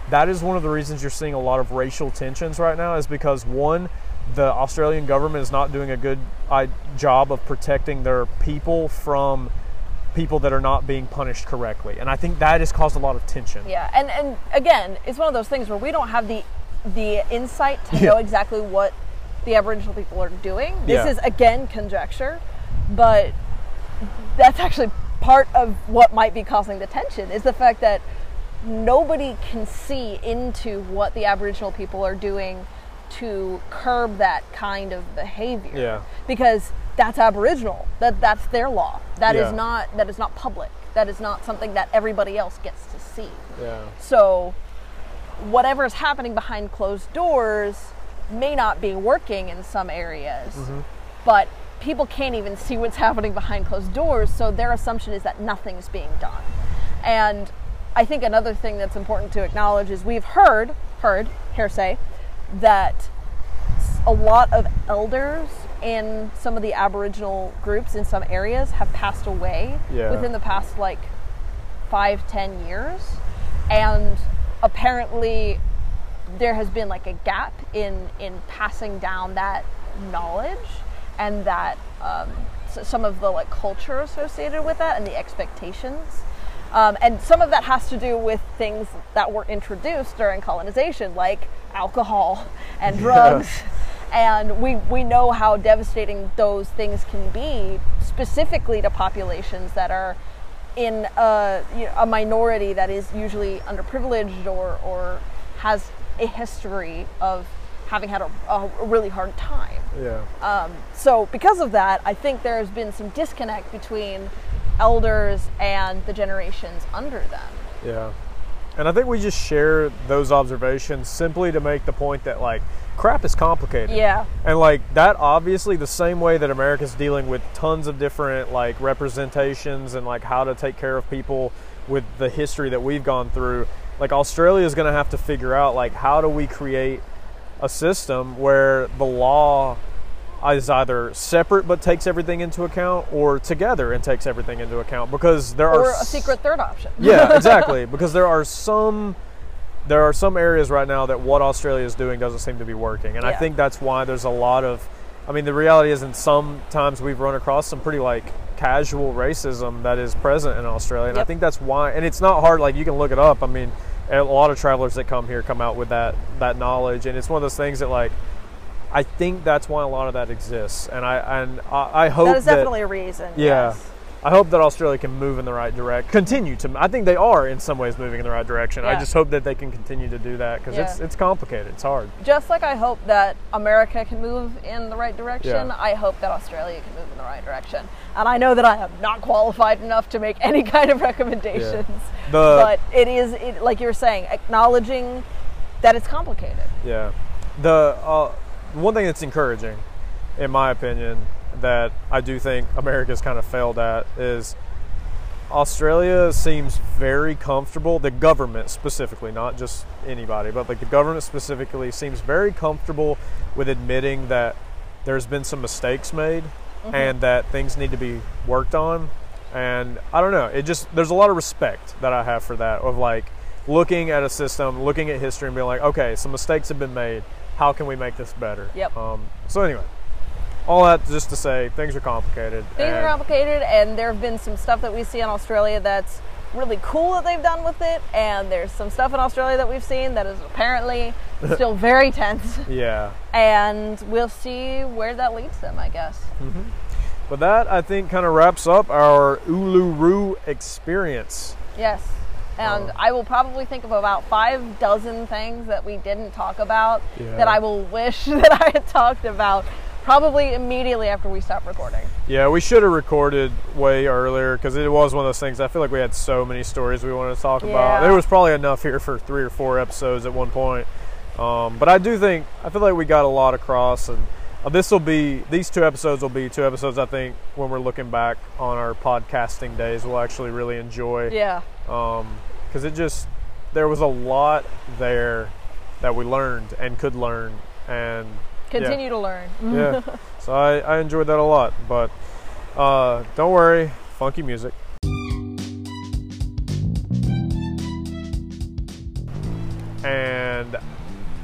[SPEAKER 1] that is one of the reasons you're seeing a lot of racial tensions right now is because one, the Australian government is not doing a good uh, job of protecting their people from people that are not being punished correctly, and I think that has caused a lot of tension.
[SPEAKER 2] Yeah, and and again, it's one of those things where we don't have the the insight to
[SPEAKER 1] Yeah.
[SPEAKER 2] know exactly what the Aboriginal people are doing. This
[SPEAKER 1] Yeah.
[SPEAKER 2] is again conjecture, but that's actually part of what might be causing the tension is the fact that nobody can see into what the Aboriginal people are doing to curb that kind of behavior.
[SPEAKER 1] Yeah.
[SPEAKER 2] Because that's Aboriginal. That that's their law. That is
[SPEAKER 1] Yeah.
[SPEAKER 2] not that is not public. That is not something that everybody else gets to see.
[SPEAKER 1] Yeah.
[SPEAKER 2] So whatever is happening behind closed doors may not be working in some areas, mm-hmm. but people can't even see what's happening behind closed doors, so their assumption is that nothing's being done. And I think another thing that's important to acknowledge is we've heard, heard, hearsay, that a lot of elders in some of the Aboriginal groups in some areas have passed away
[SPEAKER 1] Yeah.
[SPEAKER 2] within the past like five, ten years. And apparently there has been like a gap in in passing down that knowledge and that um, some of the like culture associated with that and the expectations um, and some of that has to do with things that were introduced during colonization like alcohol and drugs and we, we know how devastating those things can be specifically to populations that are in a, you know, a minority that is usually underprivileged or, or has a history of having had a, a really hard time.
[SPEAKER 1] Yeah.
[SPEAKER 2] Um, so, because of that, I think there has been some disconnect between elders and the generations under them.
[SPEAKER 1] Yeah. And I think we just share those observations simply to make the point that like crap is complicated.
[SPEAKER 2] Yeah.
[SPEAKER 1] And like that obviously the same way that America's dealing with tons of different like representations and like how to take care of people with the history that we've gone through, like Australia is going to have to figure out like how do we create a system where the law is either separate but takes everything into account or together and takes everything into account because there
[SPEAKER 2] Or
[SPEAKER 1] are
[SPEAKER 2] a secret third option.
[SPEAKER 1] yeah, exactly. Because there are some there are some areas right now that what Australia is doing doesn't seem to be working, and I think that's why there's a lot of. I mean, the reality is, in sometimes we've run across some pretty like casual racism that is present in Australia, and I think that's why. And it's not hard; like you can look it up. I mean, a lot of travelers that come here come out with that that knowledge, and it's one of those things that like. I think that's why a lot of that exists, and I and I, I hope
[SPEAKER 2] That is definitely a reason.
[SPEAKER 1] yeah.
[SPEAKER 2] yes.
[SPEAKER 1] I hope that Australia can move in the right direction. Continue to. I think they are in some ways moving in the right direction. I just hope that they can continue to do that because it's
[SPEAKER 2] Yeah.
[SPEAKER 1] it's complicated. It's hard.
[SPEAKER 2] Just like I hope that America can move in the right direction,
[SPEAKER 1] Yeah.
[SPEAKER 2] I hope that Australia can move in the right direction. And I know that I am not qualified enough to make any kind of recommendations.
[SPEAKER 1] The-
[SPEAKER 2] but it is, it, like you were saying, acknowledging that it's complicated.
[SPEAKER 1] Yeah. The uh, one thing that's encouraging, in my opinion, that I do think America's kind of failed at is Australia seems very comfortable. The government specifically, not just anybody, but like the government specifically seems very comfortable with admitting that there's been some mistakes made
[SPEAKER 2] Mm-hmm.
[SPEAKER 1] and that things need to be worked on. And I don't know, it just there's a lot of respect that I have for that of like looking at a system, looking at history, and being like, okay, some mistakes have been made. How can we make this better?
[SPEAKER 2] Yep.
[SPEAKER 1] Um, so anyway, all that just to say things are complicated.
[SPEAKER 2] Things are complicated, and there have been some stuff that we see in Australia that's really cool that they've done with it, and there's some stuff in Australia that we've seen that is apparently still very tense,
[SPEAKER 1] Yeah.
[SPEAKER 2] and we'll see where that leads them, I guess. Mm-hmm.
[SPEAKER 1] But that I think kind of wraps up our Uluru experience.
[SPEAKER 2] Yes. And
[SPEAKER 1] Oh.
[SPEAKER 2] I will probably think of about five dozen things that we didn't talk about
[SPEAKER 1] Yeah.
[SPEAKER 2] that I will wish that I had talked about probably immediately after we stop recording.
[SPEAKER 1] Yeah, we should have recorded way earlier because it was one of those things. I feel like we had so many stories we wanted to talk about. There was probably enough here for three or four episodes at one point. Um, but I do think I feel like we got a lot across, and uh, this will be these two episodes will be two episodes I think when we're looking back on our podcasting days we'll actually really enjoy.
[SPEAKER 2] Yeah.
[SPEAKER 1] because it just there was a lot there that we learned and could learn and yeah.
[SPEAKER 2] Continue to learn.
[SPEAKER 1] yeah so I, I enjoyed that a lot but uh, don't worry funky music and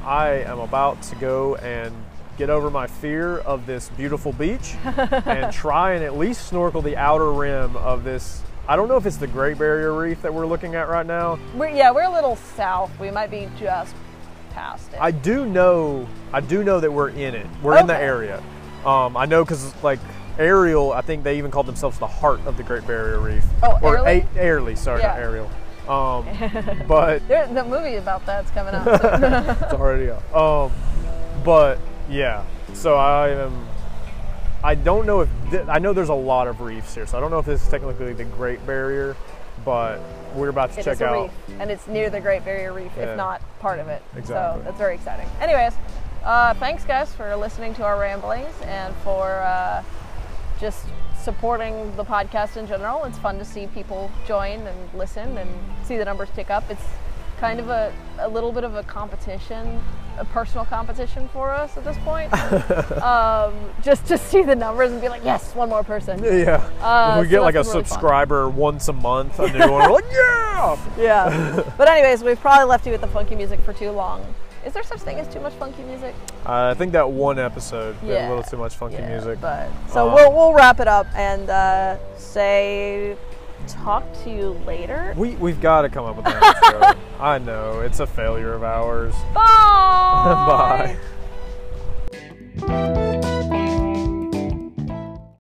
[SPEAKER 1] i am about to go and get over my fear of this beautiful beach and try and at least snorkel the outer rim of this i don't know if it's the great barrier reef that we're looking at right now
[SPEAKER 2] We're, yeah, we're a little south. We might be just past it.
[SPEAKER 1] I do know. I do know that we're in it. We're in the area. Um, I know because like Ariel, I think they even called themselves the heart of the Great Barrier Reef.
[SPEAKER 2] Oh,
[SPEAKER 1] or
[SPEAKER 2] Airlie?
[SPEAKER 1] A- Airlie, sorry, not
[SPEAKER 2] Yeah.
[SPEAKER 1] Ariel. Um, but
[SPEAKER 2] there, the movie about that's coming out. soon.
[SPEAKER 1] it's already up. Um, but yeah. So I am. I don't know if th- I know there's a lot of reefs here, so I don't know if this is technically the Great Barrier, but we're about to
[SPEAKER 2] It
[SPEAKER 1] check
[SPEAKER 2] is a
[SPEAKER 1] out.
[SPEAKER 2] reef, and it's near the Great Barrier Reef,
[SPEAKER 1] Yeah.
[SPEAKER 2] if not part of it.
[SPEAKER 1] Exactly.
[SPEAKER 2] So that's very exciting. Anyways, uh, thanks guys for listening to our ramblings and for uh, just supporting the podcast in general. It's fun to see people join and listen and see the numbers tick up. It's kind of a, a little bit of a competition, a personal competition for us at this point. um, just to see the numbers and be like, yes, one more person.
[SPEAKER 1] Yeah.
[SPEAKER 2] Uh,
[SPEAKER 1] we
[SPEAKER 2] so
[SPEAKER 1] get like a
[SPEAKER 2] really fun.
[SPEAKER 1] subscriber once a month, a new one. We're like, yeah.
[SPEAKER 2] Yeah. but anyways, we've probably left you with the funky music for too long. Is there such thing as too much funky music?
[SPEAKER 1] Uh, I think that one episode had a little too much funky
[SPEAKER 2] Yeah,
[SPEAKER 1] music.
[SPEAKER 2] But so
[SPEAKER 1] Um,
[SPEAKER 2] we'll we'll wrap it up and uh, say talk to you later.
[SPEAKER 1] We we've got to come up with an outro. I know it's a failure of ours.
[SPEAKER 2] Bye.
[SPEAKER 1] Bye.